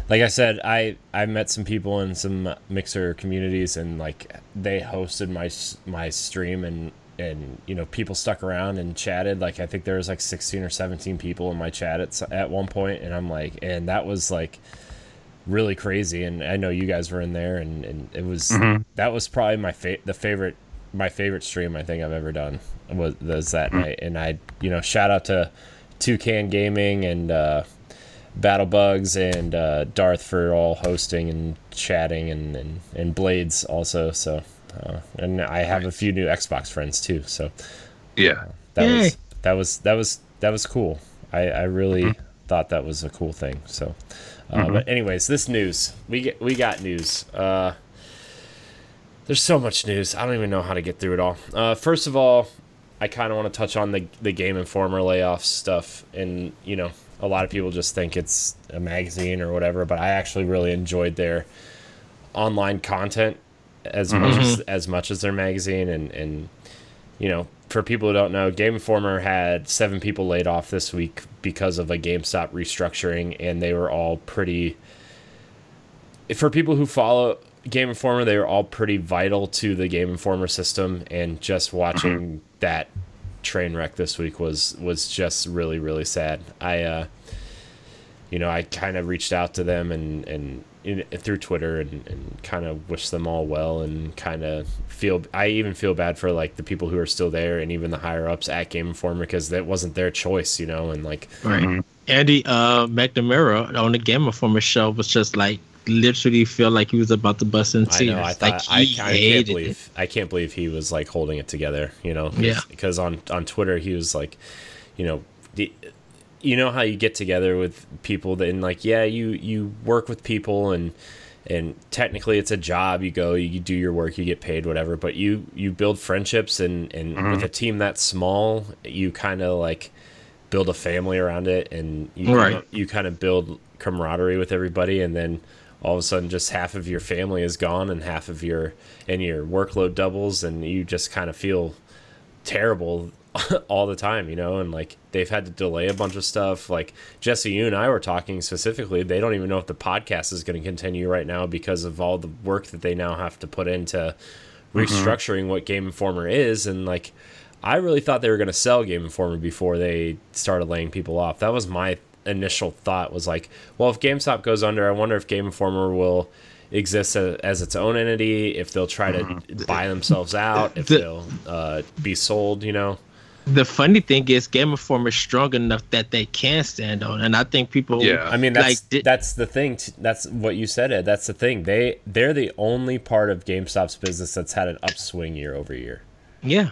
like I said, I I met some people in some mixer communities, and like they hosted my my stream, and and you know people stuck around and chatted. Like I think there was like sixteen or seventeen people in my chat at at one point, and I'm like, and that was like really crazy. And I know you guys were in there, and and it was that was probably my fa- the favorite my favorite stream I think I've ever done was, was that night. And I you know shout out to Toucan Gaming and. uh Battle Bugs and uh, Darth for all hosting and chatting and, and, and Blades also. So, uh, and I have a few new Xbox friends too. So yeah. that Yay. was that was that was that was cool. I, I really thought that was a cool thing. So, uh, but anyways, this news we get we got news. Uh, there's so much news. I don't even know how to get through it all. Uh, first of all, I kind of want to touch on the the Game Informer layoff stuff, and you know, a lot of people just think it's a magazine or whatever, but I actually really enjoyed their online content as much as, as much as their magazine, and and you know, for people who don't know, Game Informer had seven people laid off this week because of a GameStop restructuring, and they were all pretty. For people who follow Game Informer, they were all pretty vital to the Game Informer system, and just watching that train wreck this week was was just really really sad. I, uh, you know, I kind of reached out to them and and in, through Twitter and, and kind of wish them all well and kind of feel I even feel bad for like the people who are still there and even the higher ups at Game Informer because that wasn't their choice, you know, and like Right. Andy uh, McNamara on the Game Informer show was just like literally feel like he was about to bust in I tears. know I thought like I, he I can't believe it. I can't believe he was like holding it together, you know. Yeah. Because on on Twitter he was like, you know, the, you know how you get together with people that and like yeah you you work with people and and technically it's a job you go you do your work you get paid whatever but you you build friendships and and mm-hmm. with a team that small you kind of like build a family around it and you Right. you kind of build camaraderie with everybody and then all of a sudden just half of your family is gone and half of your and your workload doubles and you just kind of feel terrible all the time, you know, and like they've had to delay a bunch of stuff. Like Jesse, you and I were talking specifically, they don't even know if the podcast is going to continue right now because of all the work that they now have to put into mm-hmm. restructuring what Game Informer is. And like, I really thought they were going to sell Game Informer before they started laying people off. That was my initial thought was like, well, if GameStop goes under, I wonder if Game Informer will exist as, as its own entity, if they'll try to buy themselves out, if The- they'll uh, be sold, you know. The funny thing is, Game Informer is strong enough that they can stand on, and I think people. Yeah. I mean, that's Like, that's the thing. T- that's what you said. Ed. That's the thing. They they're the only part of GameStop's business that's had an upswing year over year. Yeah.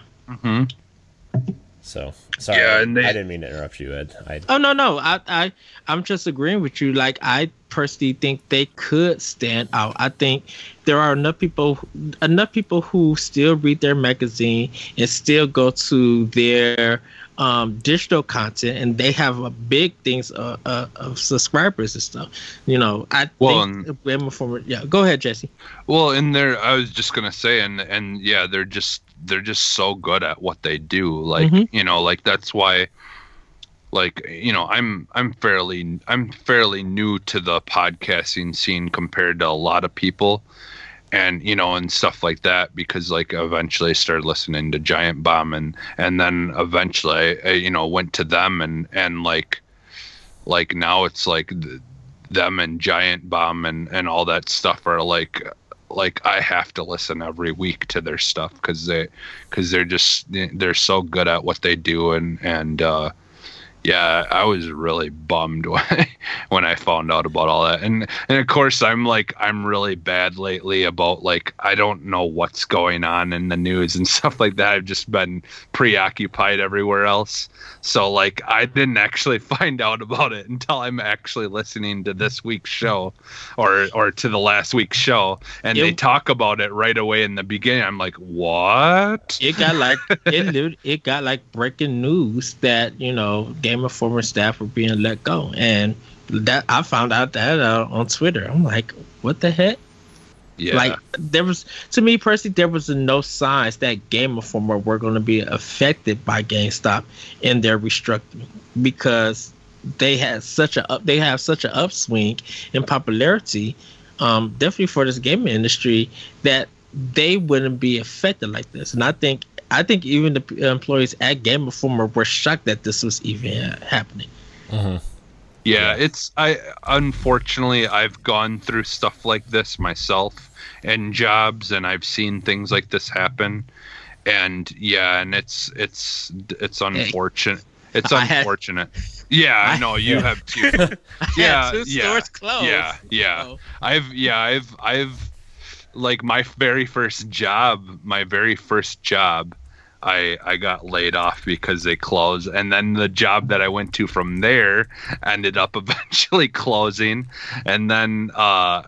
So sorry, Yeah, and they- I didn't mean to interrupt you, Ed. I Oh no, no. I, I, I'm just agreeing with you. Like I personally think they could stand out. I think there are enough people, enough people who still read their magazine and still go to their um, digital content, and they have a big things uh, uh, of subscribers and stuff. You know, I Well, think Game Informer. Yeah, go ahead, Jesse. Well, and they're I was just gonna say, and and yeah, they're just they're just so good at what they do. Like Mhm. you know, like that's why, like you know, I'm I'm fairly I'm fairly new to the podcasting scene compared to a lot of people, and you know, and stuff like that because like eventually I started listening to Giant Bomb and and then eventually I, I, you know went to them and and like like now it's like th- them and Giant Bomb and and all that stuff are like like I have to listen every week to their stuff because they because they're just they're so good at what they do and and uh, yeah, I was really bummed when I, when I found out about all that and and of course I'm like I'm really bad lately about like I don't know what's going on in the news and stuff like that. I've just been preoccupied everywhere else. So like I didn't actually find out about it until I'm actually listening to this week's show or or to the last week's show and they talk about it right away in the beginning. I'm like, "What?" It got like it it got like breaking news that you know Game Informer staff were being let go, and that I found out that uh, on Twitter. I'm like, what the heck? Yeah. Like there was to me personally, there was no signs that Game Informer were going to be affected by GameStop in their restructuring because they had such a up, they have such an upswing in popularity, um, definitely for this gaming industry that they wouldn't be affected like this. And I think I think even the uh, employees at Game Informer were shocked that this was even happening. Mm-hmm. Yeah, it's I unfortunately I've gone through stuff like this myself in jobs and I've seen things like this happen. And yeah, and it's it's it's unfortunate. It's I had- unfortunate. yeah, I I- know you Yeah. have too. I Yeah, had two yeah, stores closed. Yeah, yeah. so- I've yeah, I've I've like my very first job, my very first job I I got laid off because they closed, and then the job that I went to from there ended up eventually closing, and then uh,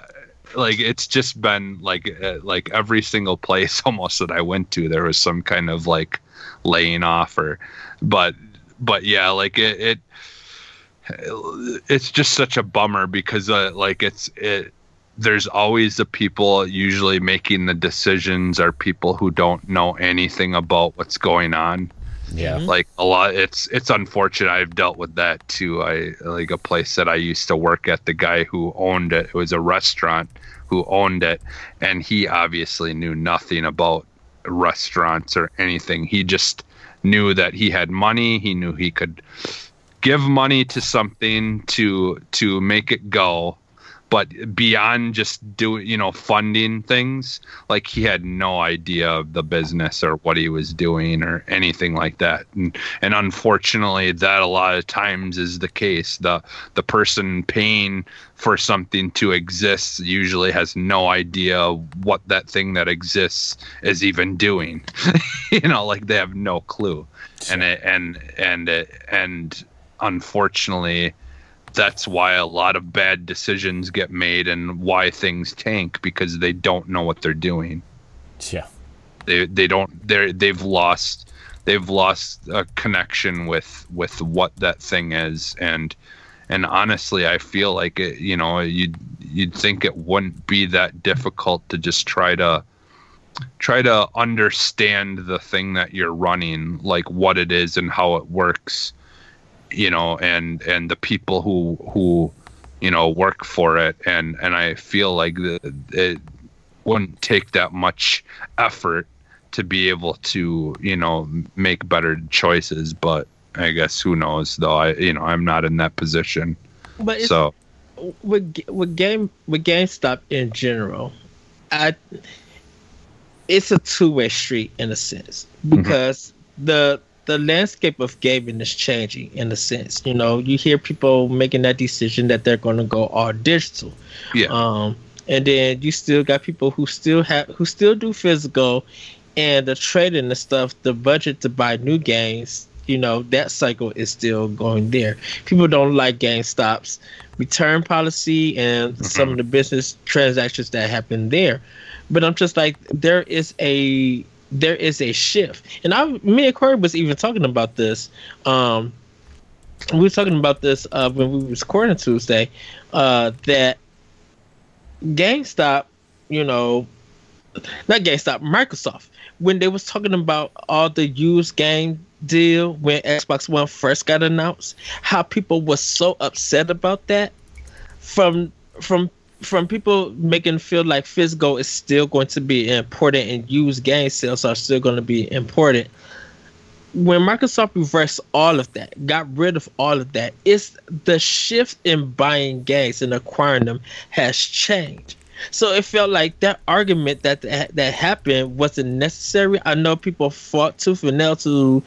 like it's just been like uh, like every single place almost that I went to, there was some kind of like laying off or, but but yeah, like it. it it's just such a bummer because uh, like it's it there's always the people usually making the decisions are people who don't know anything about what's going on. Yeah. Mhm. Like a lot it's it's unfortunate I've dealt with that too. I like a place that I used to work at the guy who owned it, it was a restaurant who owned it and he obviously knew nothing about restaurants or anything. He just knew that he had money, he knew he could give money to something to to make it go but beyond just doing you know funding things like he had no idea of the business or what he was doing or anything like that. And and unfortunately that a lot of times is the case. The the person paying for something to exist usually has no idea what that thing that exists is even doing. You know like they have no clue. And it, and and it, and unfortunately that's why a lot of bad decisions get made and why things tank because they don't know what they're doing. Yeah. They they don't they're they've lost they've lost a connection with with what that thing is and and honestly I feel like it you know you'd you'd think it wouldn't be that difficult to just try to try to understand the thing that you're running like what it is and how it works you know and and the people who who you know work for it. And and i feel like the, it wouldn't take that much effort to be able to you know make better choices. But i guess who knows though. I you know i'm not in that position. But so with with game with GameStop in general, I it's a two way street in a sense. Mm-hmm. Because the the landscape of gaming is changing in a sense. You know, you hear people making that decision that they're going to go all digital. yeah Um, and then you still got people who still have who still do physical, and the trading and stuff. The budget to buy new games, you know, that cycle is still going there. People don't like GameStop's return policy and some of the business transactions that happen there. But I'm just like, there is a there is a shift, and I, me and Corey was even talking about this. Um, we were talking about this uh, when we was recording Tuesday. Uh, that GameStop, you know, not GameStop, Microsoft, when they was talking about all the used game deal when Xbox One first got announced, how people were so upset about that from from from people making feel like physical is still going to be important and used game sales are still going to be important when Microsoft reversed all of that, got rid of all of that, it's the shift in buying games and acquiring them has changed. So it felt like that argument that that, that happened wasn't necessary. I know people fought tooth and nail to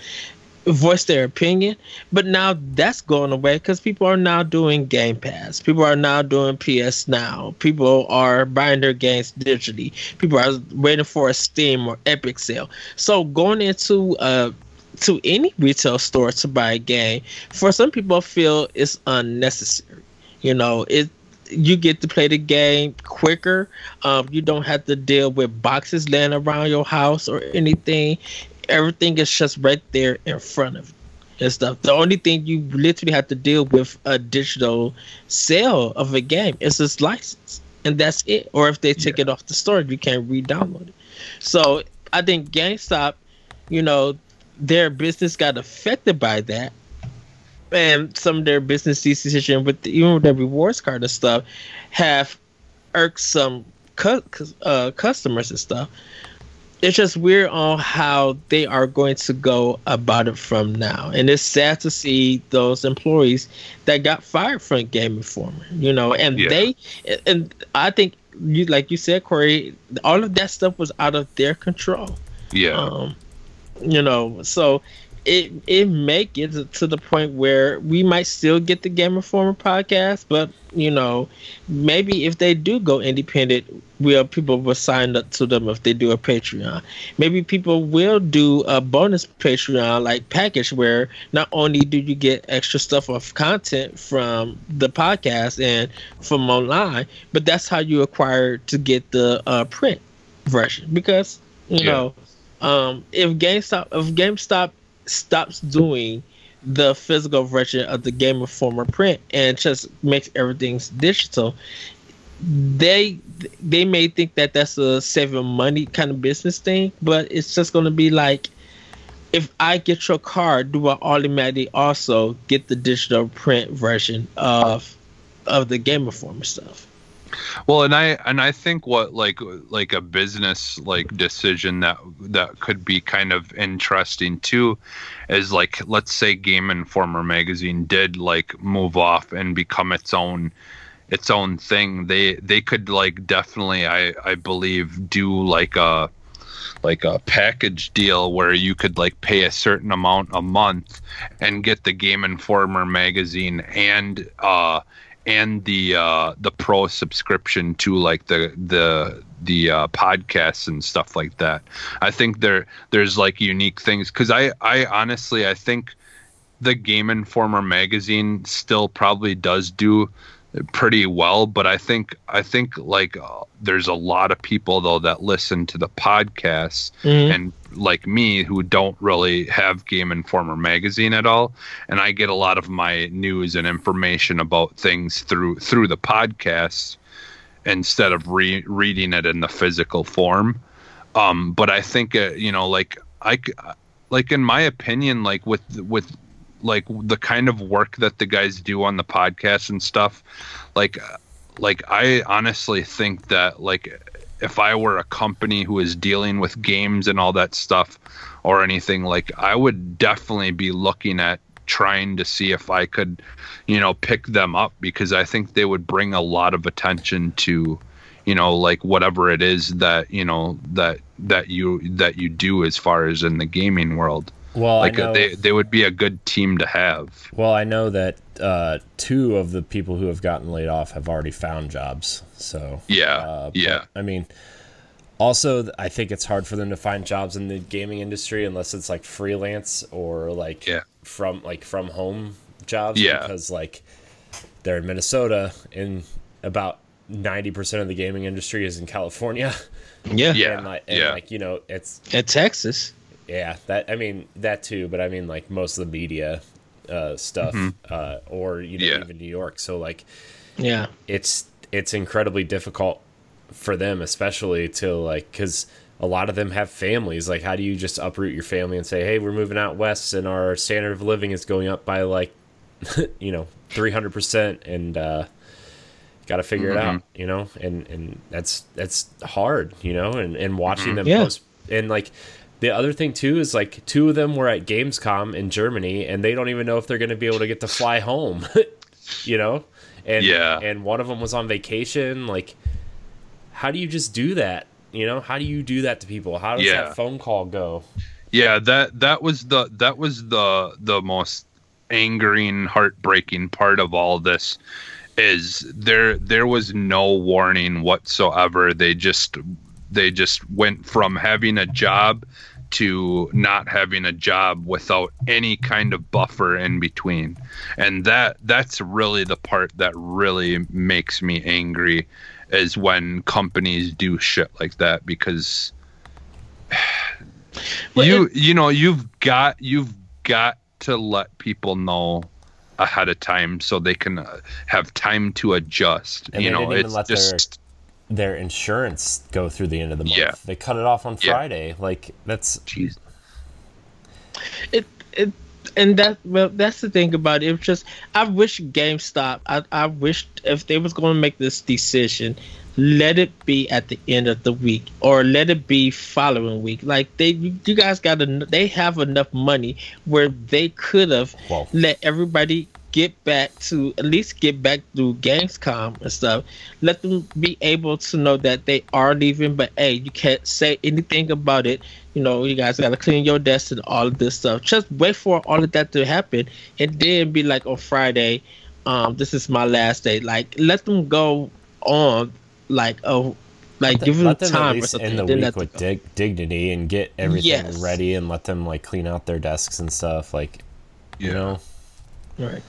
voice their opinion, but now that's going away because people are now doing Game Pass. People are now doing PS Now. People are buying their games digitally. People are waiting for a Steam or Epic sale. So going into uh to any retail store to buy a game, for some people feel it's unnecessary. You know, it you get to play the game quicker. Um, you don't have to deal with boxes laying around your house or anything. Everything is just right there in front of you and stuff. The only thing you literally have to deal with a digital sale of a game is its license, and that's it. Or if they take it off the store, you can't re-download it. So I think GameStop, you know, their business got affected by that, and some of their business decisions, with the, even with their rewards card and stuff have irked some cu- uh, customers and stuff. It's just weird on how they are going to go about it from now, and it's sad to see those employees that got fired from Game Informer. You know, and Yeah. they and I think you like you said, Corey, all of that stuff was out of their control yeah um you know so it it may get to the point where we might still get the Game Informer podcast, but you know, maybe if they do go independent, will people will sign up to them if they do a Patreon. Maybe people will do a bonus Patreon like package where not only do you get extra stuff of content from the podcast and from online, but that's how you acquire to get the uh, print version because you yeah. know um, if GameStop if GameStop stops doing the physical version of the Game Informer print and just makes everything digital, they they may think that that's a saving money kind of business thing, but it's just going to be like if I get your card, do I automatically also get the digital print version of of the Game Informer stuff? Well, and I and I think what like like a business like decision that that could be kind of interesting too is like let's say Game Informer magazine did like move off and become its own its own thing. They they could like definitely I I believe do like a like a package deal where you could like pay a certain amount a month and get the Game Informer magazine and uh and the uh, the pro subscription to like the the the uh, podcasts and stuff like that. I think there there's like unique things because I I honestly I think the Game Informer magazine still probably does do pretty well but i think i think like uh, there's a lot of people though that listen to the podcasts mm-hmm. and like me who don't really have game informer magazine at all and i get a lot of my news and information about things through through the podcasts instead of re- reading it in the physical form um but i think uh, you know like i like in my opinion like with with like the kind of work that the guys do on the podcast and stuff like like i honestly think that like if i were a company who is dealing with games and all that stuff or anything like i would definitely be looking at trying to see if i could you know pick them up because i think they would bring a lot of attention to you know like whatever it is that you know that that you that you do as far as in the gaming world well, like know, they they would be a good team to have. Well, I know that uh, two of the people who have gotten laid off have already found jobs. So yeah, uh, yeah. I mean, also I think it's hard for them to find jobs in the gaming industry unless it's like freelance or like yeah. from like from home jobs. Yeah, because like they're in Minnesota and about ninety percent of the gaming industry is in California. Yeah, yeah, and like, and yeah. like you know, it's at Texas. Yeah, that I mean that too, but I mean like most of the media uh, stuff, mm-hmm. uh, or you know yeah. even New York. So like, yeah, it's it's incredibly difficult for them, especially to like because a lot of them have families. Like, how do you just uproot your family and say, "Hey, we're moving out west, and our standard of living is going up by like, you know, three hundred percent," and uh, got to figure mm-hmm. it out, you know, and and that's that's hard, you know, and and watching mm-hmm. them yeah. post and like the other thing too is like two of them were at Gamescom in Germany, and they don't even know if they're going to be able to get to fly home. you know, and yeah, and one of them was on vacation. Like, how do you just do that? You know, how do you do that to people? How does yeah. that phone call go? Yeah, that that was the that was the the most angering, heartbreaking part of all this is there there was no warning whatsoever. They just they just went from having a job to not having a job without any kind of buffer in between. And that that's really the part that really makes me angry is when companies do shit like that because you you know you've got you've got to let people know ahead of time so they can uh, have time to adjust and you know it's just their insurance go through the end of the month. Yeah. They cut it off on Friday. Yeah. Like that's Jeez. It it and that well that's the thing about it. It's just I wish GameStop I I wish if they was going to make this decision let it be at the end of the week or let it be following week like they you guys got to they have enough money where they could have let everybody get back to at least get back to Gamescom and stuff. Let them be able to know that they are leaving, but hey, you can't say anything about it. You know, you guys gotta clean your desk and all of this stuff. Just wait for all of that to happen, and then be like on Friday, um, this is my last day. Like, let them go on, like, oh, like Let give them let them time at or least something. end the then week with dig- dignity and get everything Yes. ready and let them like clean out their desks and stuff. Like, you know, Right.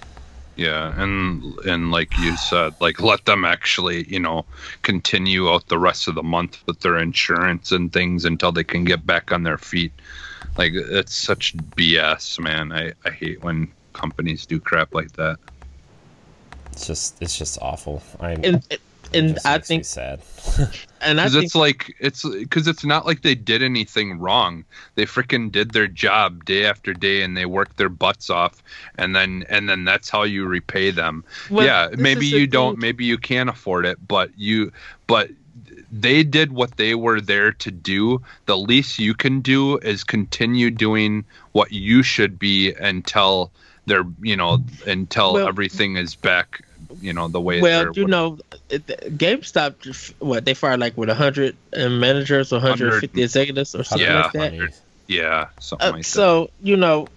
Yeah, and and like you said, like let them actually, you know, continue out the rest of the month with their insurance and things until they can get back on their feet. Like it's such BS, man. I I hate when companies do crap like that. it's just it's just awful. I'm. And it and just I makes me think sad. and I Because think it's like it's because it's not like they did anything wrong. They freaking did their job day after day, and they worked their butts off, and then and then that's how you repay them. Well, yeah, maybe you don't, thing. maybe you can't afford it, but you, but they did what they were there to do. The least you can do is continue doing what you should be until they're, you know, until Well- everything is back, you know, the way. well, you know, GameStop, what they fired like with hundred managers or hundred fifty executives or something Yeah. like that. Funny. yeah, something Uh, like that. so you know,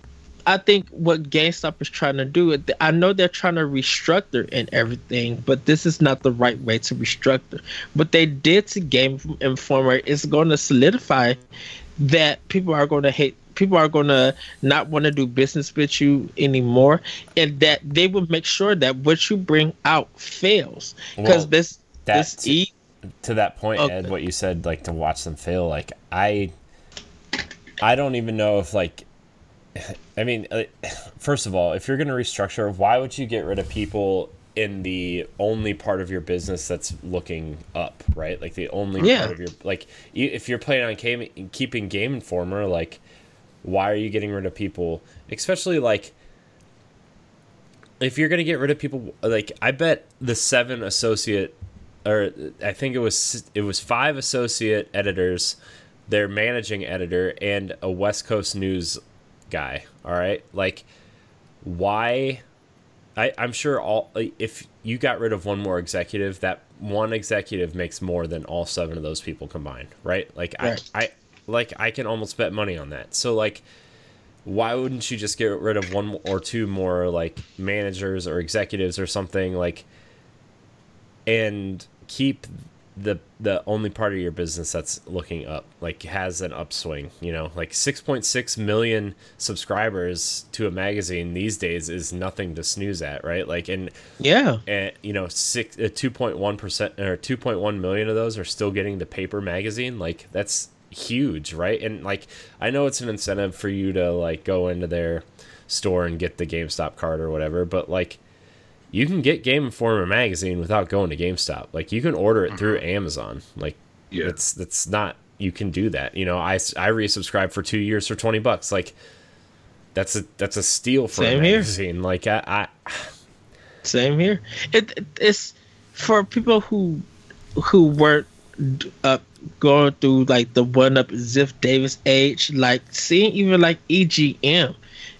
I think what GameStop is trying to do. I know they're trying to restructure and everything, but this is not the right way to restructure. What they did to Game Informer is going to solidify that people are going to hate. People are going to not want to do business with you anymore, and that they will make sure that what you bring out fails. Because Well, this this That e to that point, Okay. Ed, what you said, like to watch them fail, like I, I don't even know if like, I mean, uh, first of all, if you're gonna restructure, why would you get rid of people in the only part of your business that's looking up, right? Like the only Yeah. part of your like, if you're planning on game, keeping Game Informer, like, why are you getting rid of people, especially like if you're gonna get rid of people like i bet the seven associate or i think it was it was five associate editors their managing editor and a west coast news guy all right? Like why I, i'm sure all if you got rid of one more executive that one executive makes more than all seven of those people combined right? Like Right. I, I like i can almost bet money on that. So like why wouldn't you just get rid of one or two more like managers or executives or something like and keep the the only part of your business that's looking up like has an upswing you know? Like 6.6 million subscribers to a magazine these days is nothing to snooze at right? Like and yeah. and you know six uh, 2.1 percent or 2.1 million of those are still getting the paper magazine? Like that's huge right? And like i know it's an incentive for you to like go into their store and get the gamestop card or whatever but like you can get game informer magazine without going to gamestop. Like you can order it through mm-hmm. amazon. Like Yeah. it's that's not you can do that. You know i i resubscribe for two years for 20 bucks. Like that's a that's a steal for Same a here. magazine. Like i, I Same here. It, it it's for people who who weren't uh, going through like the one up Ziff Davis age, like seeing even like EGM,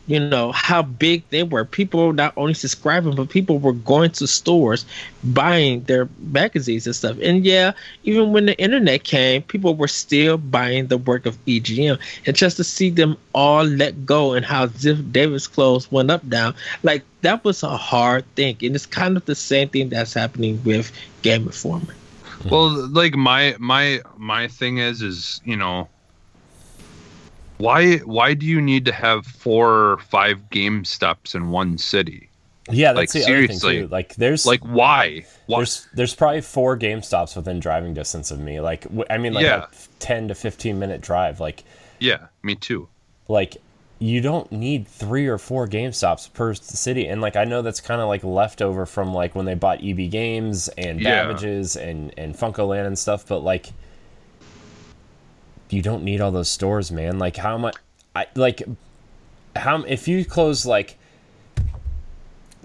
you know how big they were. People not only subscribing, but people were going to stores buying their magazines and stuff. And yeah, even when the internet came, people were still buying the work of EGM. And just to see them all let go and how Ziff Davis clothes went up down, like that was a hard thing. And it's kind of the same thing that's happening with Game Informer. Well like my my my thing is is you know why why do you need to have four or five game stops in one city Yeah, Like, that's the seriously. other thing too. Like there's like why why there's there's probably four Game Stops within driving distance of me. Like I mean, like Yeah. a ten to fifteen minute drive. Like yeah me too like you don't need three or four Game Stops per city. And like I know that's kind of like leftover from like when they bought EB Games and Yeah. Babbage's and and FuncoLand and stuff. But like you don't need all those stores, man. Like how much? I like how if you close like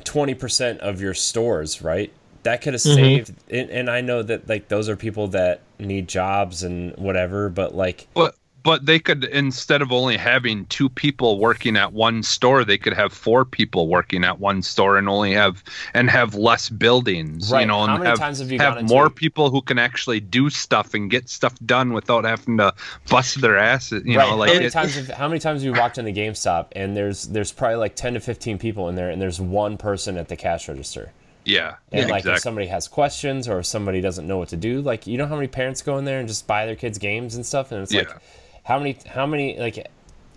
twenty percent of your stores, right? That could have mm-hmm. saved. And, and I know that like those are people that need jobs and whatever, but like but but they could instead of only having two people working at one store, they could have four people working at one store and only have and have less buildings. Right. You know, How and have, times have you have more people who can actually do stuff and get stuff done without having to bust their asses. You right. know, like how many it- times have, how many times have you walked in the GameStop and there's there's probably like ten to fifteen people in there and there's one person at the cash register. yeah, And like exactly. if somebody has questions or if somebody doesn't know what to do, like you know how many parents go in there and just buy their kids games and stuff, and it's like Yeah. How many how many like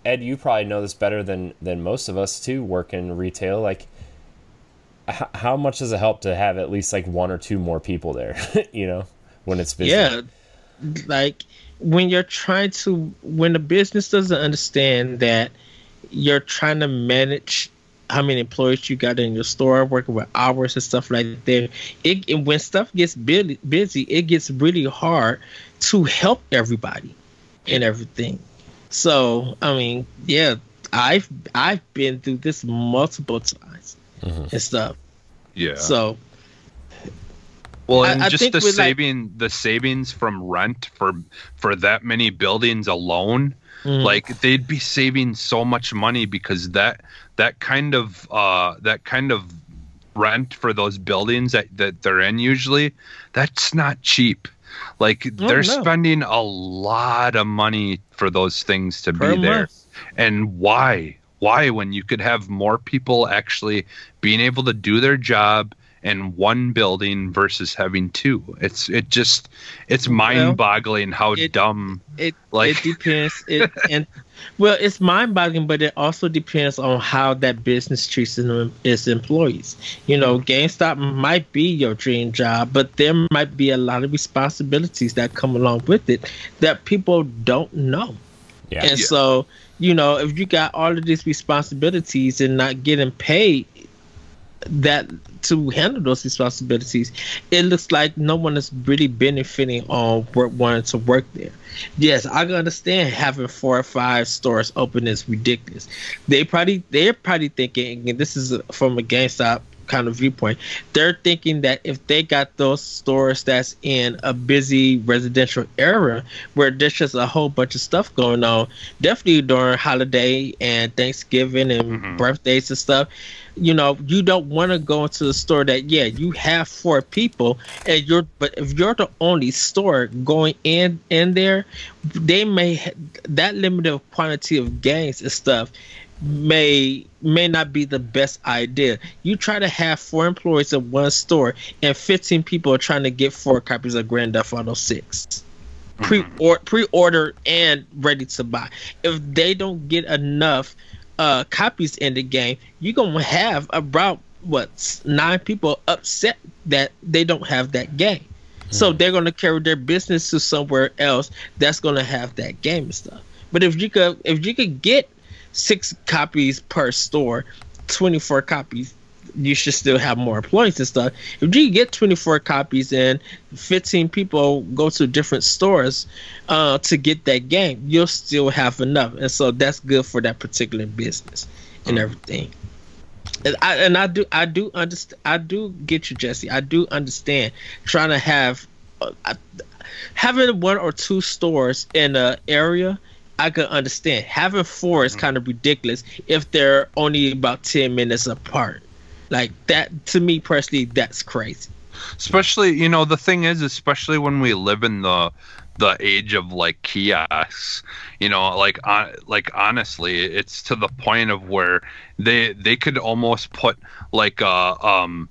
Ed, you probably know this better than than most of us too. Work in retail, like h- how much does it help to have at least like one or two more people there? you know, when it's busy. Yeah, like when you're trying to when the business doesn't understand that you're trying to manage how many employees you got in your store, working with hours and stuff like that. It when stuff gets busy, it gets really hard to help everybody and everything. So I mean, yeah, I've I've been through this multiple times Mhm. and stuff. yeah. So Well, and I just the with, like- saving the savings from rent for for that many buildings alone, mm, like they'd be saving so much money because that that kind of uh that kind of rent for those buildings that that they're in usually, that's not cheap. Like Oh, they're spending a lot of money for those things to be there. And why? Why when you could have more people actually being able to do their job in one building versus having two? It's it just it's mind-boggling how it- dumb it like it depends it and well it's mind-boggling but it also depends on how that business treats its employees you know gamestop might be your dream job but there might be a lot of responsibilities that come along with it that people don't know Yeah. and Yeah. so you know if you got all of these responsibilities and not getting paid that to handle those responsibilities, it looks like no one is really benefiting on work, wanting to work there. Yes, I can understand having four or five stores open is ridiculous. They probably they're probably thinking, and this is from a GameStop kind of viewpoint, they're thinking that if they got those stores that's in a busy residential area where there's just a whole bunch of stuff going on, definitely during holiday and Thanksgiving and Mhm. birthdays and stuff, you know, you don't want to go into the store that yeah, you have four people and you're but if you're the only store going in in there, they may ha- that limited quantity of games and stuff may may not be the best idea. You try to have four employees in one store and 15 people are trying to get four copies of Grand Theft Auto 6 pre or pre-order and ready to buy. If they don't get enough uh copies in the game, you're gonna have about what nine people upset that they don't have that game. So they're gonna carry their business to somewhere else that's gonna have that game and stuff. But if you could if you could get six copies per store, twenty four copies, you should still have more employees and stuff. If you get 24 copies and 15 people go to different stores uh, to get that game, you'll still have enough, and so that's good for that particular business and everything. And I and I do I do understand I do get you, Jesse. I do understand trying to have uh, I- having one or two stores in a area. I could understand having four is kind of ridiculous if they're only about ten minutes apart. Like that to me personally, that's crazy. especially you know the thing is especially when we live in the the age of like kiosks you know like on like honestly it's to the point of where they they could almost put like a um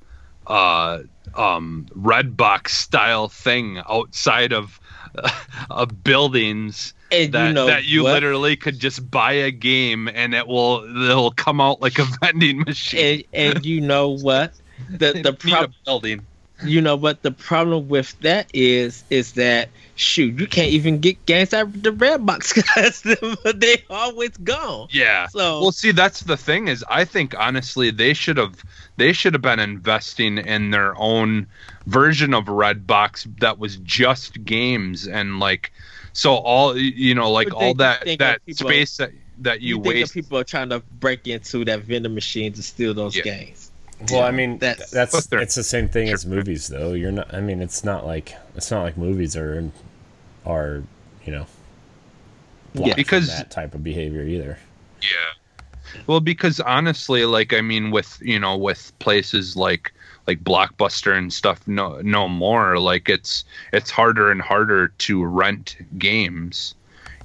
uh um Redbox style thing outside of of buildings And that you know that you literally could just buy a game and it will it'll come out like a vending machine. And and you know what? The the problem building. you know what? The problem with that is is that shoot you can't even get games out of the Redbox because they always gone. Yeah. So Well, see, that's the thing is, I think honestly they should have they should have been investing in their own version of Redbox that was just games and like so all you know like all that that of people- space that that you, you, think waste. people are trying to break into that vending machine to steal those Yeah. games Well, I mean, That's- that's it's the same thing as movies, though. You're not. I mean, it's not like it's not like movies are are, you know, block Because- from that type of behavior either. Yeah. Well, because honestly, like I mean, with you know, with places like like Blockbuster and stuff, no no more. Like it's it's harder and harder to rent games,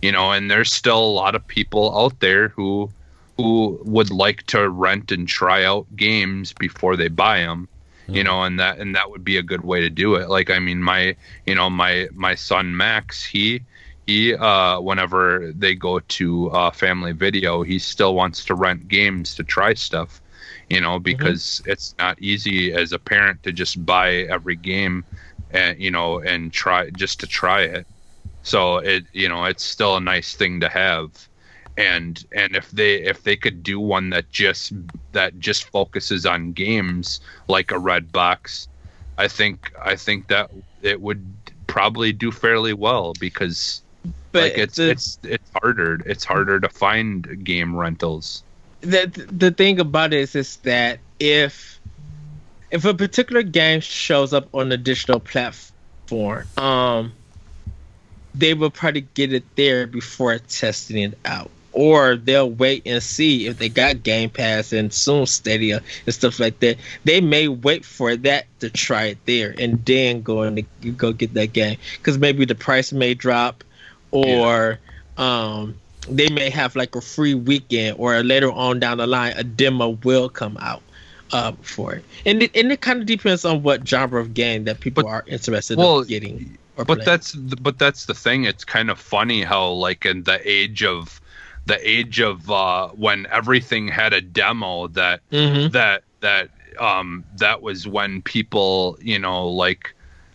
you know, and there's still a lot of people out there who who would like to rent and try out games before they buy them you know and that and that would be a good way to do it like i mean my you know my my son max he he uh whenever they go to uh family video he still wants to rent games to try stuff you know because it's not easy as a parent to just buy every game and you know and try just to try it. So it you know it's still a nice thing to have. And and if they if they could do one that just that just focuses on games like a Redbox i think i think that it would probably do fairly well because But like it's the, it's it's harder it's harder to find game rentals the the thing about it is, is that if if a particular game shows up on a digital platform, um, they will probably get it there before testing it out. Or they'll wait and see if they got Game Pass and soon Stadia and stuff like that. They may wait for that to try it there and then go and go get that game because maybe the price may drop, or um, they may have like a free weekend, or later on down the line a demo will come out uh, for it. And it, and it kind of depends on what genre of game that people But- are interested well, in getting. Or but playing. that's the, but that's the thing it's kind of funny how like in the age of the age of uh when everything had a demo that Mhm. that that um that was when people you know like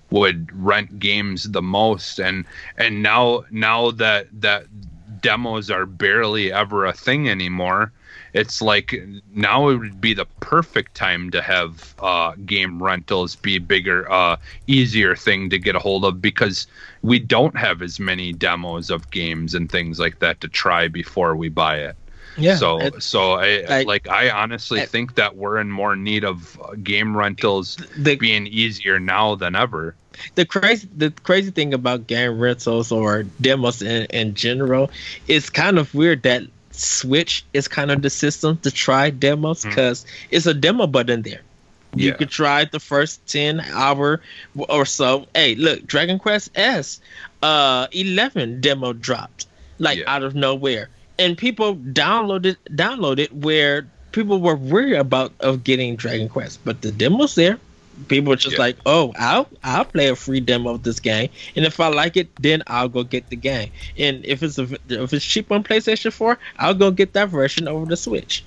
would rent games the most. And and now now that that demos are barely ever a thing anymore it's like now it would be the perfect time to have uh game rentals be bigger uh easier thing to get a hold of because we don't have as many demos of games and things like that to try before we buy it yeah. so it- so I like- like I honestly think that we're in more need of uh, game rentals the being easier now than ever. the crazy the crazy thing about game rentals or demos in, in general it's kind of weird that switch is kind of the system to try demos because it's a demo button there you Yeah. could try the first 10 hour or so hey look dragon quest s uh 11 demo dropped like Yeah. out of nowhere and people downloaded downloaded where people were worried about of getting dragon quest but the demo's there. People were just Yeah. like oh i'll i'll play a free demo of this game and if i like it then i'll go get the game. And if it's a, if it's cheap on playstation 4 i'll go get that version over the switch.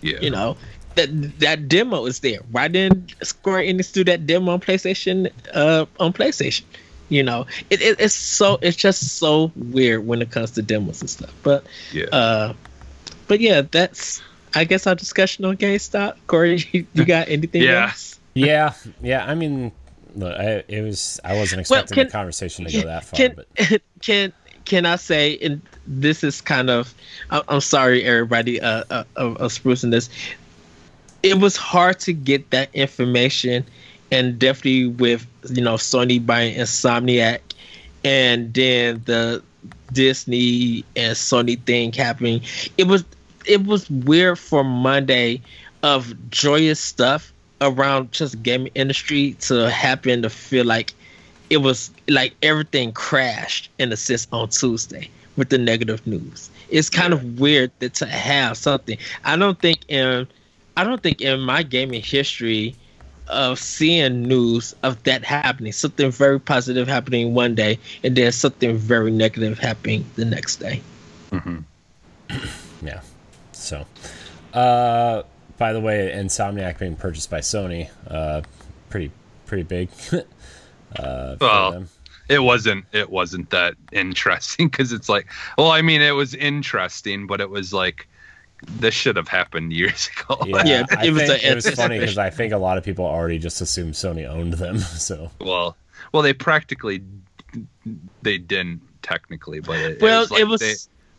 Yeah. you know that that demo is there. Why didn't square enix do that demo on playstation uh on playstation you know it, it, it's so it's just so weird when it comes to demos and stuff but yeah. uh but yeah that's i guess our discussion on GameStop. corey you, you got anything Yeah. else Yeah, yeah. I mean, look, I, it was. I wasn't Well, expecting can- the conversation to go that far, can but can can I say and this is kind of I- I'm sorry everybody uh, uh of, of sprucing this it was hard to get that information and definitely with you know Sony buying Insomniac and then the Disney and Sony thing happening it was it was weird for Monday of joyous stuff around just gaming industry to happen to feel like it was like everything crashed in a sense on Tuesday with the negative news. It's kind of weird that to have something. I don't think in I don't think in my gaming history of seeing news of that happening, something very positive happening one day and then something very negative happening the next day. hmm yeah. So, uh, by the way, Insomniac being purchased by Sony, uh, pretty pretty big. uh, Well. It wasn't. It wasn't that interesting because it's like. Well, I mean, it was interesting, but it was like this should have happened years ago. Yeah, Yeah, I it was a- it was funny because I think a lot of people already just assumed Sony owned them. So well, well, they practically they didn't technically, but it, Well, it was, like it was they,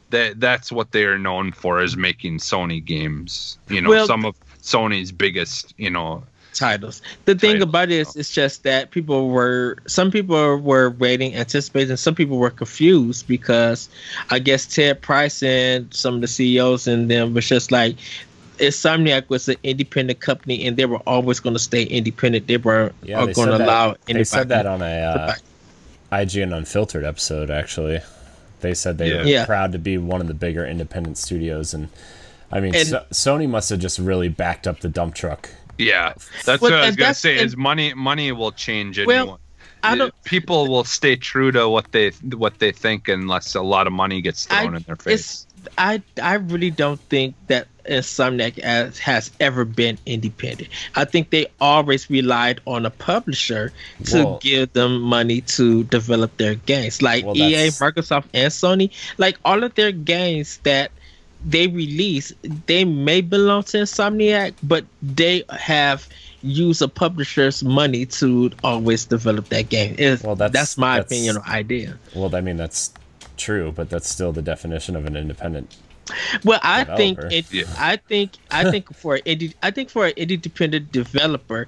that that's what they are known for is making Sony games. You know, Well- some of Sony's biggest, you know, titles. The thing Titles, about it is, it's just that people were, some people were waiting, anticipating, some people were confused because I guess Ted Price and some of the CEOs and them was just like, Insomniac was an independent company and they were always going to stay independent. They were Yeah, going to allow They said that on a uh, IGN Unfiltered episode. Actually, they said they Yeah. were Yeah. proud to be one of the bigger independent studios, and I mean, And- so- Sony must have just really backed up the dump truck. Yeah, that's Well, what I was gonna say. and- Is money money will change Well, anyone. I don't. People will stay true to what they what they think unless a lot of money gets I, thrown in their face. it's I I really don't think that Insomniac has, has ever been independent. I think they always relied on a publisher to Well- give them money to develop their games. Like Well, EA, Microsoft, and Sony, like all of their games that they release, they may belong to Insomniac, but they have used a publisher's money to always develop that game. It's- Well, that's- that's my that's- opinion or idea. Well, I mean, that's true, but that's still the definition of an independent. Well, I think it. Yeah. I think. I think for indie, I think for an independent developer,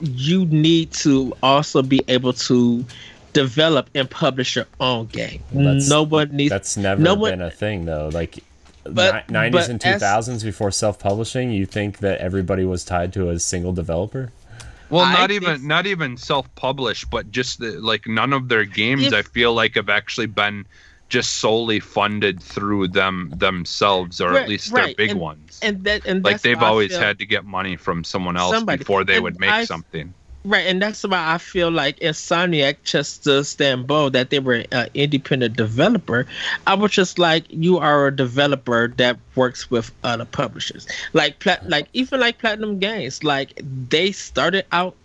you need to also be able to develop and publish your own game. Well, that's- no one needs. That's never no one- been a thing, though. Like. But- ni- 90s but and as- 2000s before self-publishing you think that everybody was tied to a single developer Well, I not think- even not even self-published, but just the, like none of their games If- I feel like have actually been just solely funded through them themselves, or Right, at least their right, big and- ones. and that and like they've always feel- had to get money from someone else Somebody. before they And would make I- something. Right, and that's why I feel like Insomniac just to stand bold that they were an independent developer. I was just like, you are a developer that works with other publishers, like plat, like even like Platinum Games. Like they started out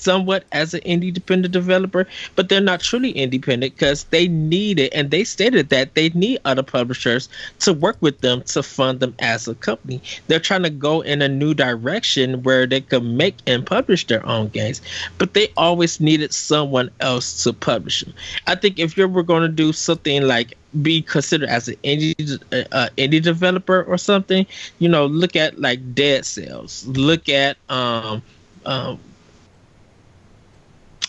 somewhat as an independent developer, but they're not truly independent because they need it, and they stated that they need other publishers to work with them to fund them as a company. They're trying to go in a new direction where they can make and publish their own games, but they always needed someone else to publish them. I think if you were going to do something like be considered as an indie uh, indie developer or something, you know, look at like Dead Cells, look at um um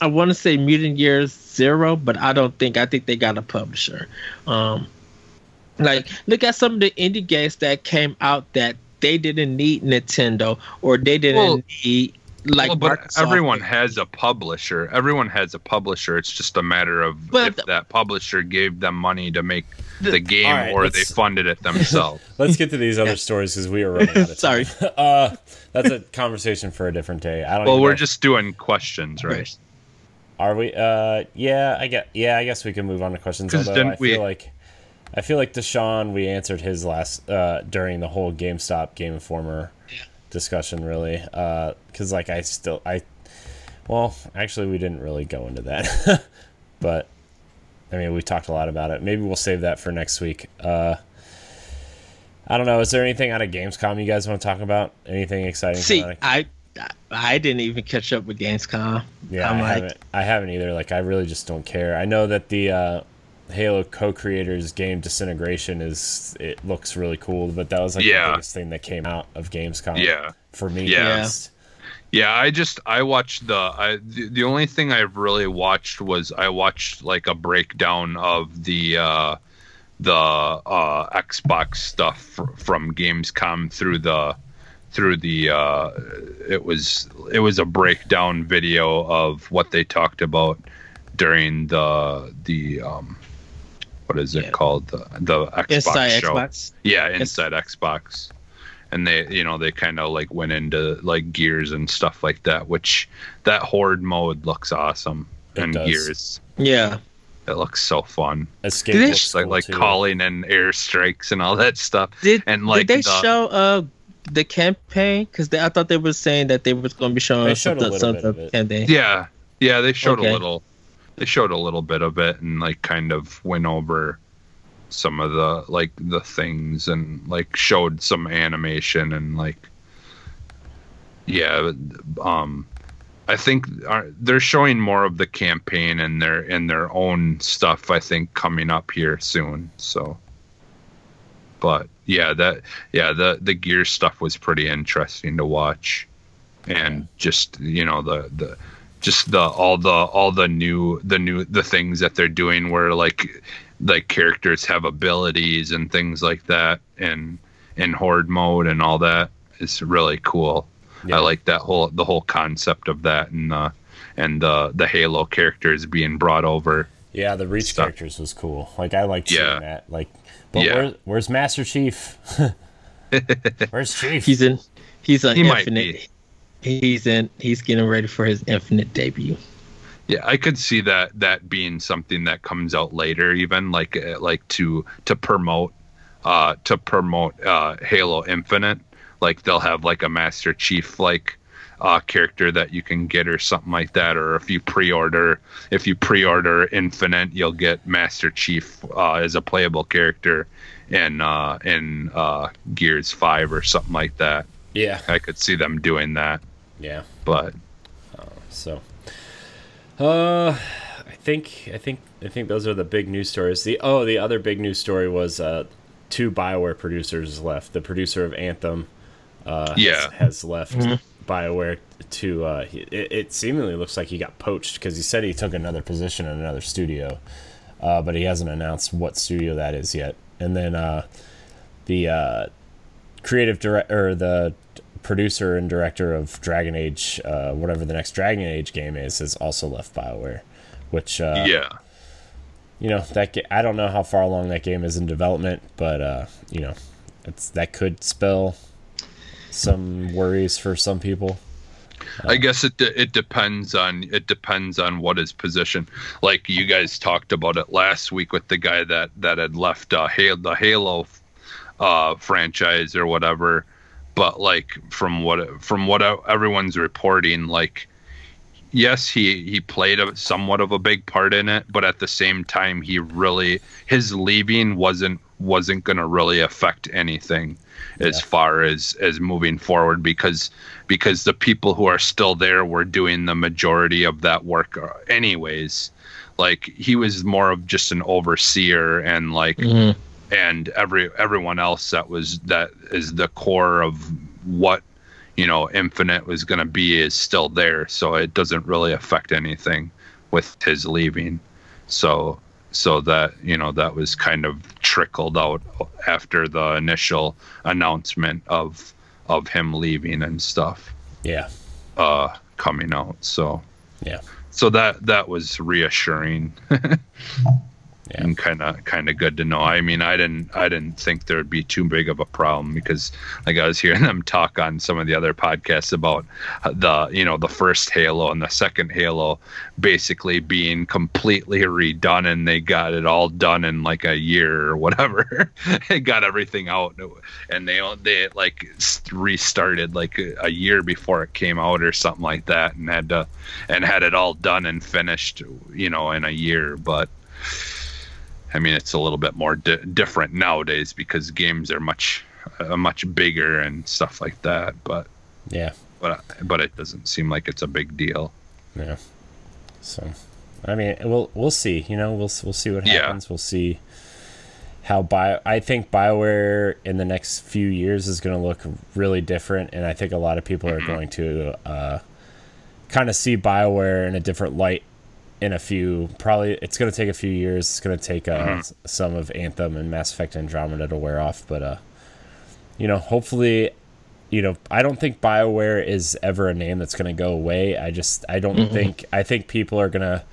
I want to say Mutant Years Zero, but I don't think I think they got a publisher. Um, like look at some of the indie games that came out that they didn't need Nintendo or they didn't Well- need like well, but Microsoft. everyone has a publisher. Everyone has a publisher. It's just a matter of But if the- that publisher gave them money to make The- the game All right, or they funded it themselves. let's get to these other stories because we are running out of time. Sorry. uh that's a conversation for a different day i don't well, we're know- just doing questions, right? Right. Are we? Uh, yeah, I get. Yeah, I guess we can move on to questions. Although I feel we- like, I feel like Deshaun, we answered his last uh, during the whole GameStop Game Informer discussion, really. Because like I still I, well, actually we didn't really go into that, but I mean we talked a lot about it. Maybe we'll save that for next week. Uh, I don't know. Is there anything out of Gamescom you guys want to talk about? Anything exciting? See, coming of- I I didn't even catch up with Gamescom. Yeah, I'm I like- haven't. I haven't either. Like, I really just don't care. I know that the uh, Halo co-creators game Disintegration is it looks really cool, but that was like Yeah. the biggest thing that came out of Gamescom. Yeah. for me. Yeah. at. Yeah, I just I watched the I the, the only thing I've really watched was I watched like a breakdown of the uh the uh Xbox stuff fr- from Gamescom through the through the uh it was it was a breakdown video of what they talked about during the the um what is it Yeah. called the the Xbox Inside show. Xbox. Yeah, inside Xbox. And they, you know, they kind of like went into like gears and stuff like that, which that horde mode looks awesome. It and does. gears, Yeah. it looks so fun. Escape Did they looks like cool, like too. calling in airstrikes and all that stuff. Did And, like, did they the- show uh the campaign? Because I thought they were saying that they was going to be showing They us showed a some- little some bit of of the campaign. Yeah, yeah, they showed Okay. a little. They showed a little bit of it and like kind of went over some of the like the things and like showed some animation and like yeah um i think uh, they're showing more of the campaign and their in their own stuff i think coming up here soon so but yeah that yeah the the gear stuff was pretty interesting to watch and just you know the the just the all the all the new the new the things that they're doing where like like characters have abilities and things like that and in horde mode and all that is really cool. Yeah. I like that whole the whole concept of that and uh and uh the Halo characters being brought over. Yeah, the Reach Stuff. characters was cool. Like I liked Yeah. seeing that. Like, but Yeah. where, where's Master Chief? where's Chief? He's in. He's on He might Infinite. He's in. He's getting ready for his Infinite debut. Yeah, I could see that that being something that comes out later, even like uh, like to to promote uh to promote uh Halo Infinite. Like they'll have like a Master Chief like uh character that you can get or something like that. Or if you pre-order if you pre-order Infinite, you'll get Master Chief uh, as a playable character in uh in uh Gears Five or something like that. yeah, I could see them doing that, yeah. but So, uh, I think I think I think those are the big news stories. The oh, the other big news story was uh, two Bioware producers left. The producer of Anthem, uh, Yeah. has, has left Bioware to. Uh, it, it seemingly looks like he got poached because he said he took another position in another studio, uh, but he hasn't announced what studio that is yet. And then uh, the uh, creative director or the producer and director of Dragon Age, uh, whatever the next Dragon Age game is, has also left Bioware. Which uh, yeah. you know that ga- I don't know how far along that game is in development, but uh, you know, it's that could spell some worries for some people. I guess it de- it depends on it depends on what his position. Like you guys talked about it last week with the guy that that had left uh, Halo, the Halo uh, franchise or whatever. But like from what from what everyone's reporting, like yes, he he played a, somewhat of a big part in it, but at the same time, he really his leaving wasn't wasn't going to really affect anything as far as as moving forward because because the people who are still there were doing the majority of that work uh, anyways. Like he was more of just an overseer and like Mhm. and every everyone else that was that is the core of what you know infinite was going to be is still there so it doesn't really affect anything with his leaving so so that you know that was kind of trickled out after the initial announcement of of him leaving and stuff Yeah, uh coming out. So yeah, so that that was reassuring Yeah. and kind of kind of good to know. I mean, I didn't I didn't think there would be too big of a problem because like I was hearing them talk on some of the other podcasts about uh, the you know the first Halo and the second Halo basically being completely redone and they got it all done in like a year or whatever. they got everything out and they they like restarted like a, a year before it came out or something like that and had to and had it all done and finished you know in a year but I mean, it's a little bit more di- different nowadays because games are much, uh, much bigger and stuff like that. But, yeah, but, but it doesn't seem like it's a big deal. yeah. So, I mean, we'll we'll see. You know, we'll we'll see what Yeah. happens. We'll see how bio. I think Bioware in the next few years is going to look really different, and I think a lot of people are going to uh, kind of see Bioware in a different light. In a few, probably it's going to take a few years. It's going to take uh, s- some of Anthem and Mass Effect Andromeda to wear off, but uh, you know, hopefully you know, I don't think BioWare is ever a name that's going to go away. I just, I don't think, I think people are going to,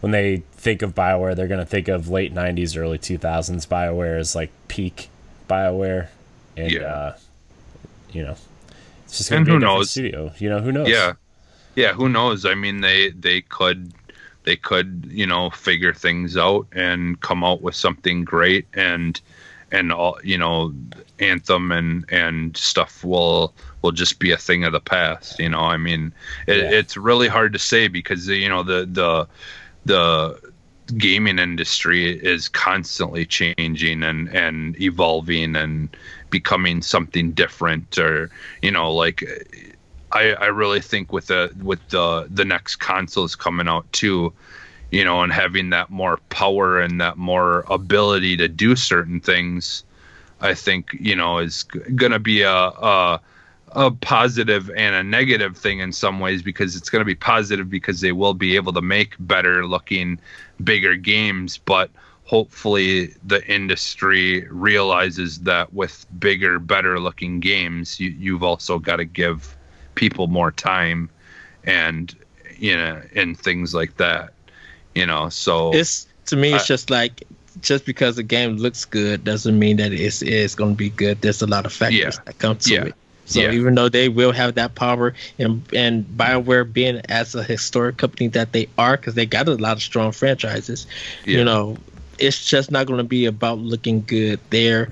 when they think of BioWare, they're going to think of late 90s, early 2000s BioWare as like peak BioWare. And, Yeah. uh, you know, it's just going to be a who knows? studio. You know, who knows? Yeah, yeah. Who knows? I mean, they they could they could you know figure things out and come out with something great and and all you know anthem and and stuff will will just be a thing of the past you know i mean it, Yeah. it's really hard to say because you know the the the gaming industry is constantly changing and and evolving and becoming something different or you know like I, I really think with the with the the next consoles coming out too, you know, and having that more power and that more ability to do certain things, I think you know is g- gonna be a a, a positive and a negative thing in some ways because it's going to be positive because they will be able to make better looking bigger games. But hopefully the industry realizes that with bigger better looking games you, you've also got to give people more time and you know and things like that you know so it's to me it's I- just like just because the game looks good doesn't mean that it's it's going to be good there's a lot of factors Yeah. that come to Yeah. it so Yeah. even though they will have that power and and bioware being as a historic company that they are because they got a lot of strong franchises you know it's just not going to be about looking good they're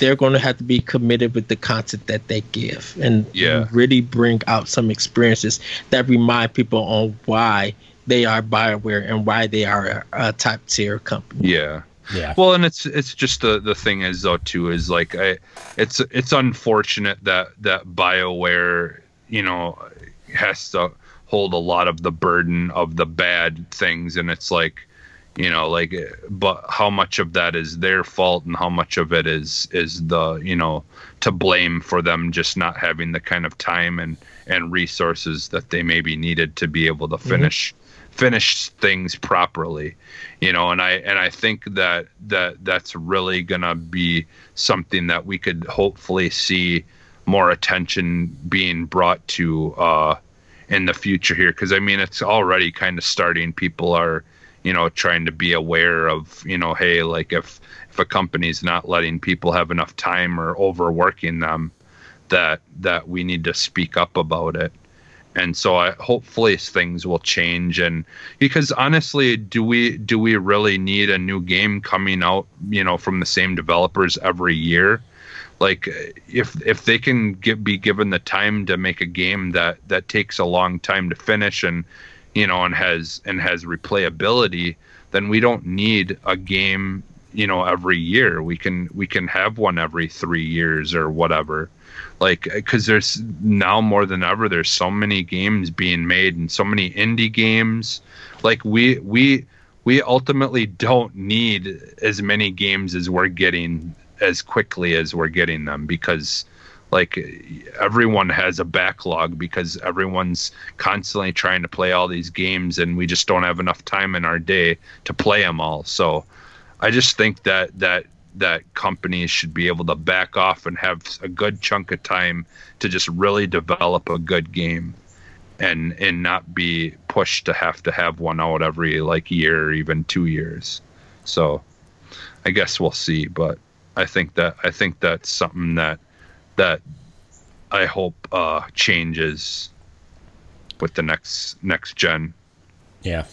they're going to have to be committed with the content that they give and Yeah. really bring out some experiences that remind people on why they are Bioware and why they are a, a top tier company. yeah Yeah. Well, and it's it's just the the thing is though too is like I it's it's unfortunate that that BioWare you know has to hold a lot of the burden of the bad things, and it's like you know like but how much of that is their fault and how much of it is is the you know to blame for them just not having the kind of time and and resources that they maybe needed to be able to finish finish things properly you know? And i and i think that that that's really gonna be something that we could hopefully see more attention being brought to uh in the future here. Because i mean it's already kind of starting. People are you know trying to be aware of you know hey like if if a company's not letting people have enough time or overworking them that that we need to speak up about it. And so I hopefully things will change. And because honestly do we do we really need a new game coming out you know from the same developers every year? Like if if they can get, be given the time to make a game that that takes a long time to finish and you know and has and has replayability then we don't need a game you know every year. We can we can have one every 3 years or whatever. Like because there's now more than ever there's so many games being made and so many indie games. Like we we we ultimately don't need as many games as we're getting as quickly as we're getting them because like everyone has a backlog because everyone's constantly trying to play all these games and we just don't have enough time in our day to play them all. So i just think that that that companies should be able to back off and have a good chunk of time to just really develop a good game and and not be pushed to have to have one out every like year or even two years. So i guess we'll see but i think that i think that's something that that i hope uh changes with the next next gen Yeah.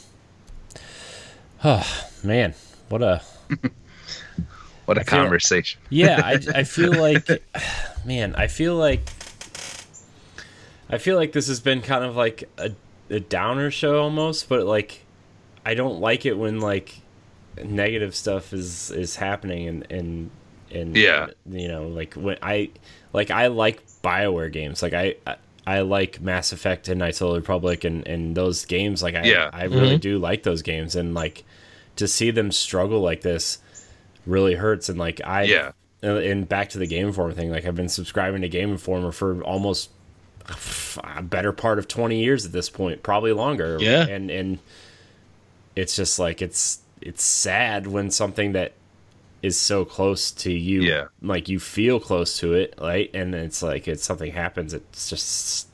Oh man, what a what a I feel- conversation yeah. I I feel like, man, I feel like, I feel like this has been kind of like a a downer show almost, but like, I don't like it when like negative stuff is is happening and and and Yeah. you know like when I like I like Bioware games like I. I I like Mass Effect and Knights of the Republic and, and those games. Like I, Yeah. I really mm-hmm. do like those games, and like to see them struggle like this really hurts. And like I, Yeah. Uh, and back to the Game Informer thing, like I've been subscribing to Game Informer for almost a better part of twenty years at this point, probably longer. Yeah. and and it's just like it's it's sad when something that is so close to you Yeah. like you feel close to it right and it's like it's something happens it's just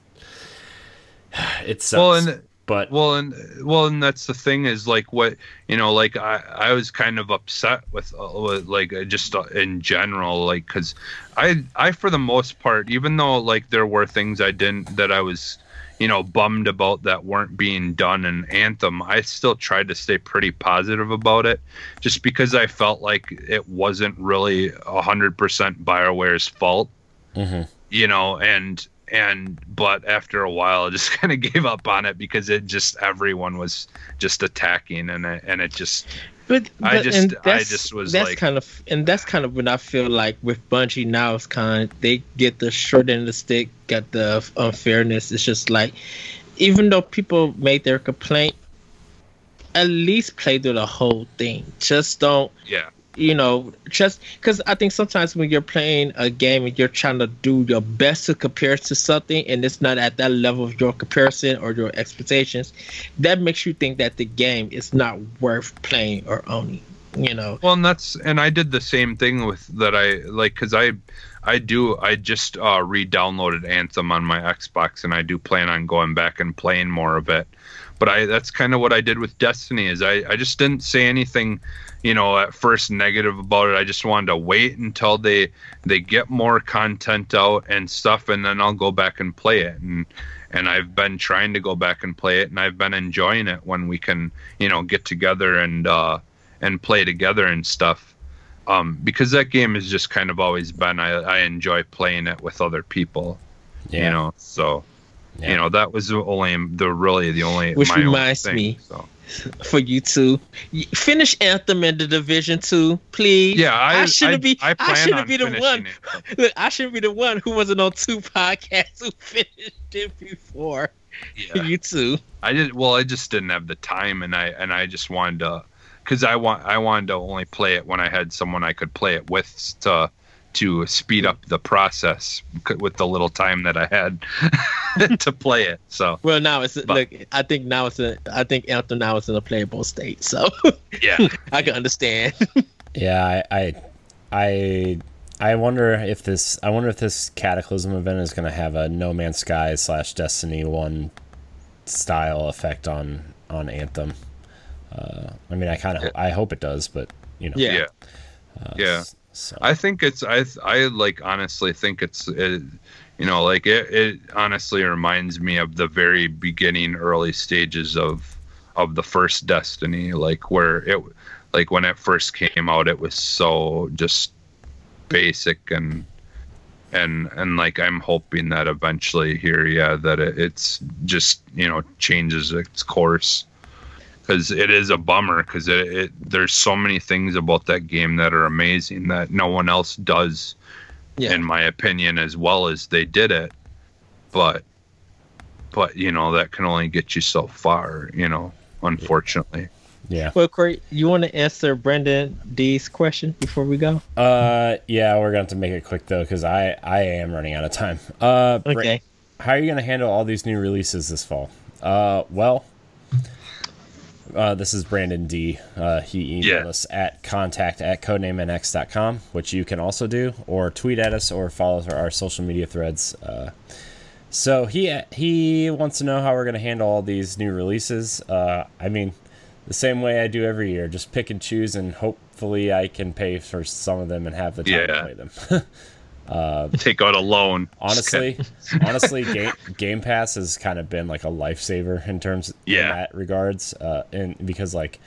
it's well and but well and well and that's the thing is like what you know like i i was kind of upset with, uh, with like uh, just uh, in general like because i i for the most part even though like there were things i didn't that i was you know bummed about that weren't being done in anthem i still tried to stay pretty positive about it just because i felt like it wasn't really 100% bioware's fault Mhm. you know and and but after a while i just kind of gave up on it because it just everyone was just attacking and it, and it just But, I just- I just was that's like- kind of and that's kind of when I feel like with Bungie now it's kind of they get the short end of the stick, got the unfairness. It's just like even though people made their complaint, at least play through the whole thing. Just don't yeah you know, just because I think sometimes when you're playing a game and you're trying to do your best to compare to something and it's not at that level of your comparison or your expectations, that makes you think that the game is not worth playing or owning. You know. Well, and that's and I did the same thing with that. I like because I I do. I just uh, re-downloaded Anthem on my Xbox, and I do plan on going back and playing more of it. But I that's kind of what I did with Destiny. Is I I just didn't say anything, you know, at first negative about it. I just wanted to wait until they they get more content out and stuff, and then I'll go back and play it. And and I've been trying to go back and play it, and I've been enjoying it when we can, you know, get together and uh, and play together and stuff um, because that game has just kind of always been I, I enjoy playing it with other people yeah. you know so yeah. you know that was the only the really the only which reminds thing, me so. for you to finish anthem in the division two please yeah i, I shouldn't be i, I shouldn't be the one look i shouldn't be the one who wasn't on two podcasts who finished it before yeah. you too i did well i just didn't have the time and i and i just wanted to because I want I wanted to only play it when I had someone I could play it with to to speed up the process with the little time that I had to play it. So well, now it's but, look. I think now it's a. I think Anthem now is in a playable state. So yeah, I can understand. yeah, I, I, I, I wonder if this. I wonder if this Cataclysm event is going to have a No Man's Sky slash Destiny One style effect on on Anthem. Uh, I mean, I kind of, I hope it does, but you know. Yeah. Uh, yeah. So. I think it's, I, I like honestly think it's, it, you know, like it, it honestly reminds me of the very beginning, early stages of, of the first Destiny, like where it, like when it first came out, it was so just basic and, and and like I'm hoping that eventually here, yeah, that it, it's just you know changes its course because it is a bummer because it, it, there's so many things about that game that are amazing that no one else does yeah. in my opinion as well as they did it. But but you know that can only get you so far you know unfortunately. Yeah. Well Corey, you want to answer brendan d's question before we go? Uh yeah we're going to make it quick though because i i am running out of time. Uh okay. how are you going to handle all these new releases this fall? Uh well uh, this is Brandon D. Uh, he emailed yeah. us at contact at codenamenx.com, which you can also do, or tweet at us or follow our, our social media threads. Uh, so he he wants to know how we're going to handle all these new releases. Uh, I mean, the same way I do every year, just pick and choose, and hopefully I can pay for some of them and have the time yeah. to play them. Uh, Take out a loan. Honestly, honestly, Game, Game Pass has kind of been like a lifesaver in terms yeah. in that regards. Uh, and because like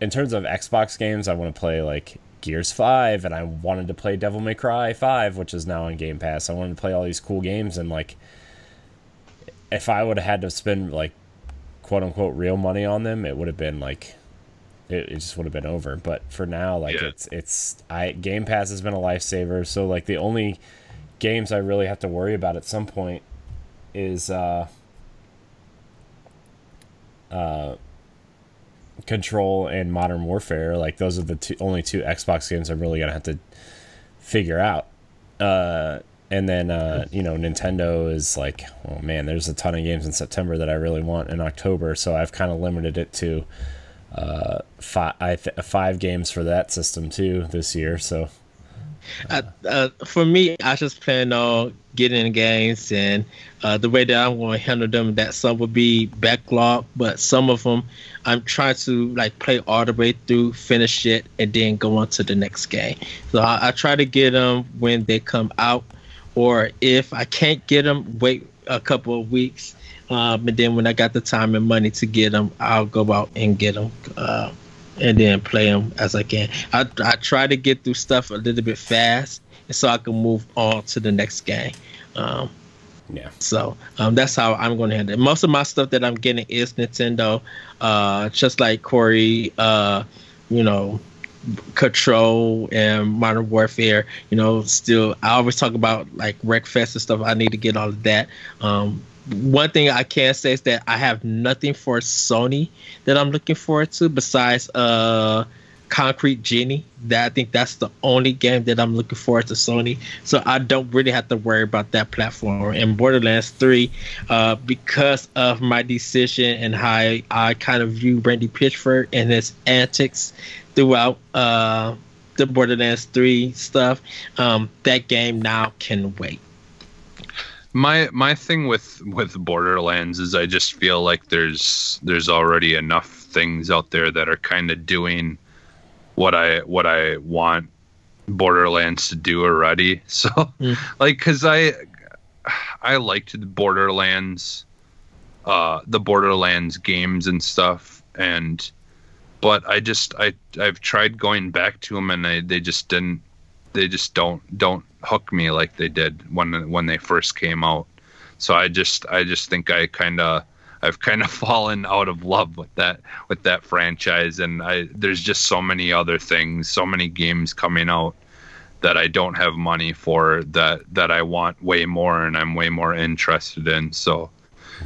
in terms of Xbox games, I want to play like Gears Five, and I wanted to play Devil May Cry Five, which is now on Game Pass. I wanted to play all these cool games, and like if I would have had to spend like quote unquote real money on them, it would have been like it, it just would have been over. But for now, like yeah. it's it's I Game Pass has been a lifesaver. So like the only games I really have to worry about at some point is uh, uh, Control and Modern Warfare. Like those are the two, only two Xbox games I'm really gonna have to figure out. Uh, and then uh, you know Nintendo is like, oh man, there's a ton of games in September that I really want in October. So I've kind of limited it to uh, five th- five games for that system too this year. So. Uh, uh, for me, I just plan on getting games, and uh, the way that I'm going to handle them, that some will be backlog, but some of them I'm trying to like play all the way through, finish it, and then go on to the next game. So I, I try to get them when they come out, or if I can't get them, wait a couple of weeks um, and then when I got the time and money to get them, I'll go out and get them, uh, and then play them as I can. I I try to get through stuff a little bit fast, so I can move on to the next game. Um, yeah. So um, that's how I'm going to handle it. Most of my stuff that I'm getting is Nintendo, uh, just like Corey, uh, you know, Control and Modern Warfare. You know, still I always talk about like Wreckfest and stuff. I need to get all of that. Um, one thing I can say is that I have nothing for Sony that I'm looking forward to besides uh Concrete Genie. That I think that's the only game that I'm looking forward to Sony. So I don't really have to worry about that platform. And Borderlands 3, uh, because of my decision and how I, I kind of view Randy Pitchford and his antics throughout uh, the Borderlands 3 stuff, um, that game now can wait. My my thing with with Borderlands is I just feel like there's there's already enough things out there that are kind of doing what I what I want Borderlands to do already. So mm. like cuz I I liked the Borderlands uh the Borderlands games and stuff and but I just I I've tried going back to them and I, they just didn't they just don't don't hook me like they did when when they first came out. So I just I just think I kind of I've kind of fallen out of love with that with that franchise and I there's just so many other things, so many games coming out that I don't have money for that that I want way more and I'm way more interested in. So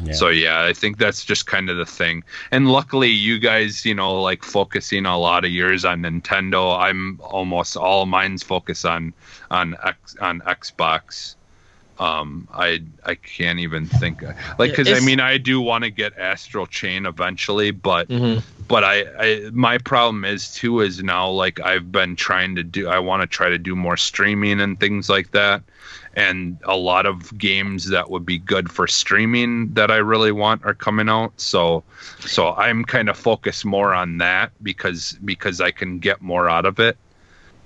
yeah. So yeah, I think that's just kind of the thing. And luckily, you guys, you know, like focusing a lot of yours on Nintendo. I'm almost all mine's focus on on X on Xbox. Um, I I can't even think like because I mean I do want to get Astral Chain eventually, but mm-hmm. but I, I my problem is too is now like I've been trying to do I want to try to do more streaming and things like that and a lot of games that would be good for streaming that I really want are coming out. So so I'm kind of focused more on that because because I can get more out of it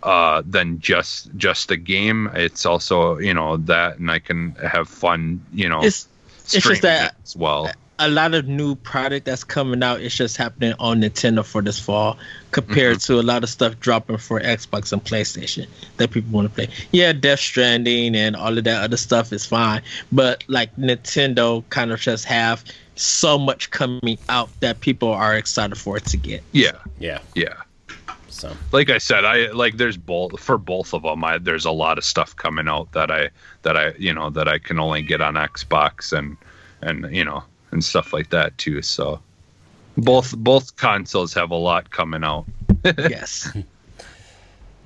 uh, than just just a game. It's also you know that, and I can have fun. You know, it's it's just that as well a lot of new product that's coming out is just happening on Nintendo for this fall compared mm-hmm. to a lot of stuff dropping for Xbox and PlayStation that people want to play. Yeah, Death Stranding and all of that other stuff is fine, but like Nintendo kind of just have so much coming out that people are excited for it to get. Yeah. Yeah. Yeah. So, like I said, I like there's both for both of them. I there's a lot of stuff coming out that I that I you know that I can only get on Xbox and and you know and stuff like that too. So both both consoles have a lot coming out. yes.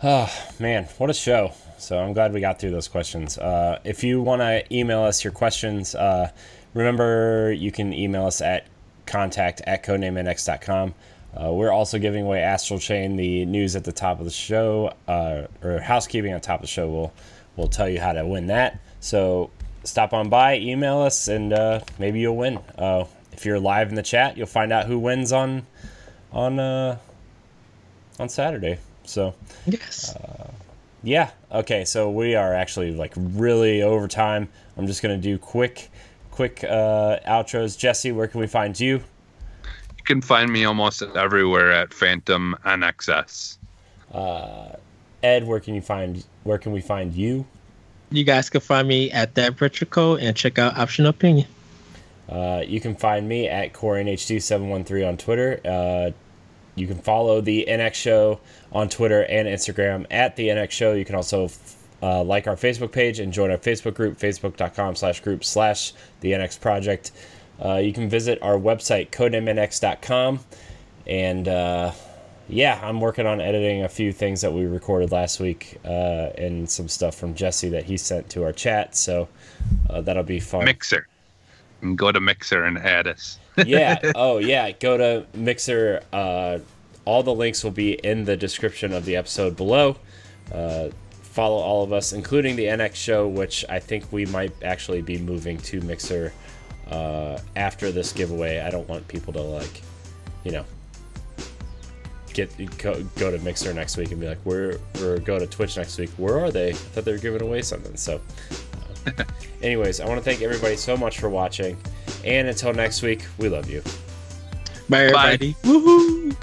oh man, what a show! So I'm glad we got through those questions. Uh, if you want to email us your questions, uh, remember you can email us at contact at codenamenx.com. Uh, we're also giving away Astral Chain. The news at the top of the show, uh, or housekeeping on top of the show, will will tell you how to win that. So stop on by, email us, and uh, maybe you'll win. Uh, if you're live in the chat, you'll find out who wins on on uh, on Saturday. So yes, uh, yeah. Okay, so we are actually like really over time. I'm just gonna do quick, quick uh, outros. Jesse, where can we find you? You can find me almost everywhere at Phantom NXS. Uh, Ed, where can you find where can we find you? You guys can find me at that Retrico and check out Optional Opinion. Uh, you can find me at CoreyNH2713 on Twitter. Uh, you can follow the NX Show on Twitter and Instagram at the NX Show. You can also uh, like our Facebook page and join our Facebook group, facebook.com slash group slash the NX Project. Uh, you can visit our website, codenamenx.com. And uh, yeah, I'm working on editing a few things that we recorded last week uh, and some stuff from Jesse that he sent to our chat. So uh, that'll be fun. Mixer. Go to Mixer and add us. yeah. Oh, yeah. Go to Mixer. Uh, all the links will be in the description of the episode below. Uh, follow all of us, including the NX show, which I think we might actually be moving to Mixer uh, after this giveaway. I don't want people to, like, you know, get go, go to Mixer next week and be like, "Where?" Or go to Twitch next week. Where are they? I thought they were giving away something. So, uh, anyways, I want to thank everybody so much for watching, and until next week, we love you. Bye, everybody. Bye. Woohoo!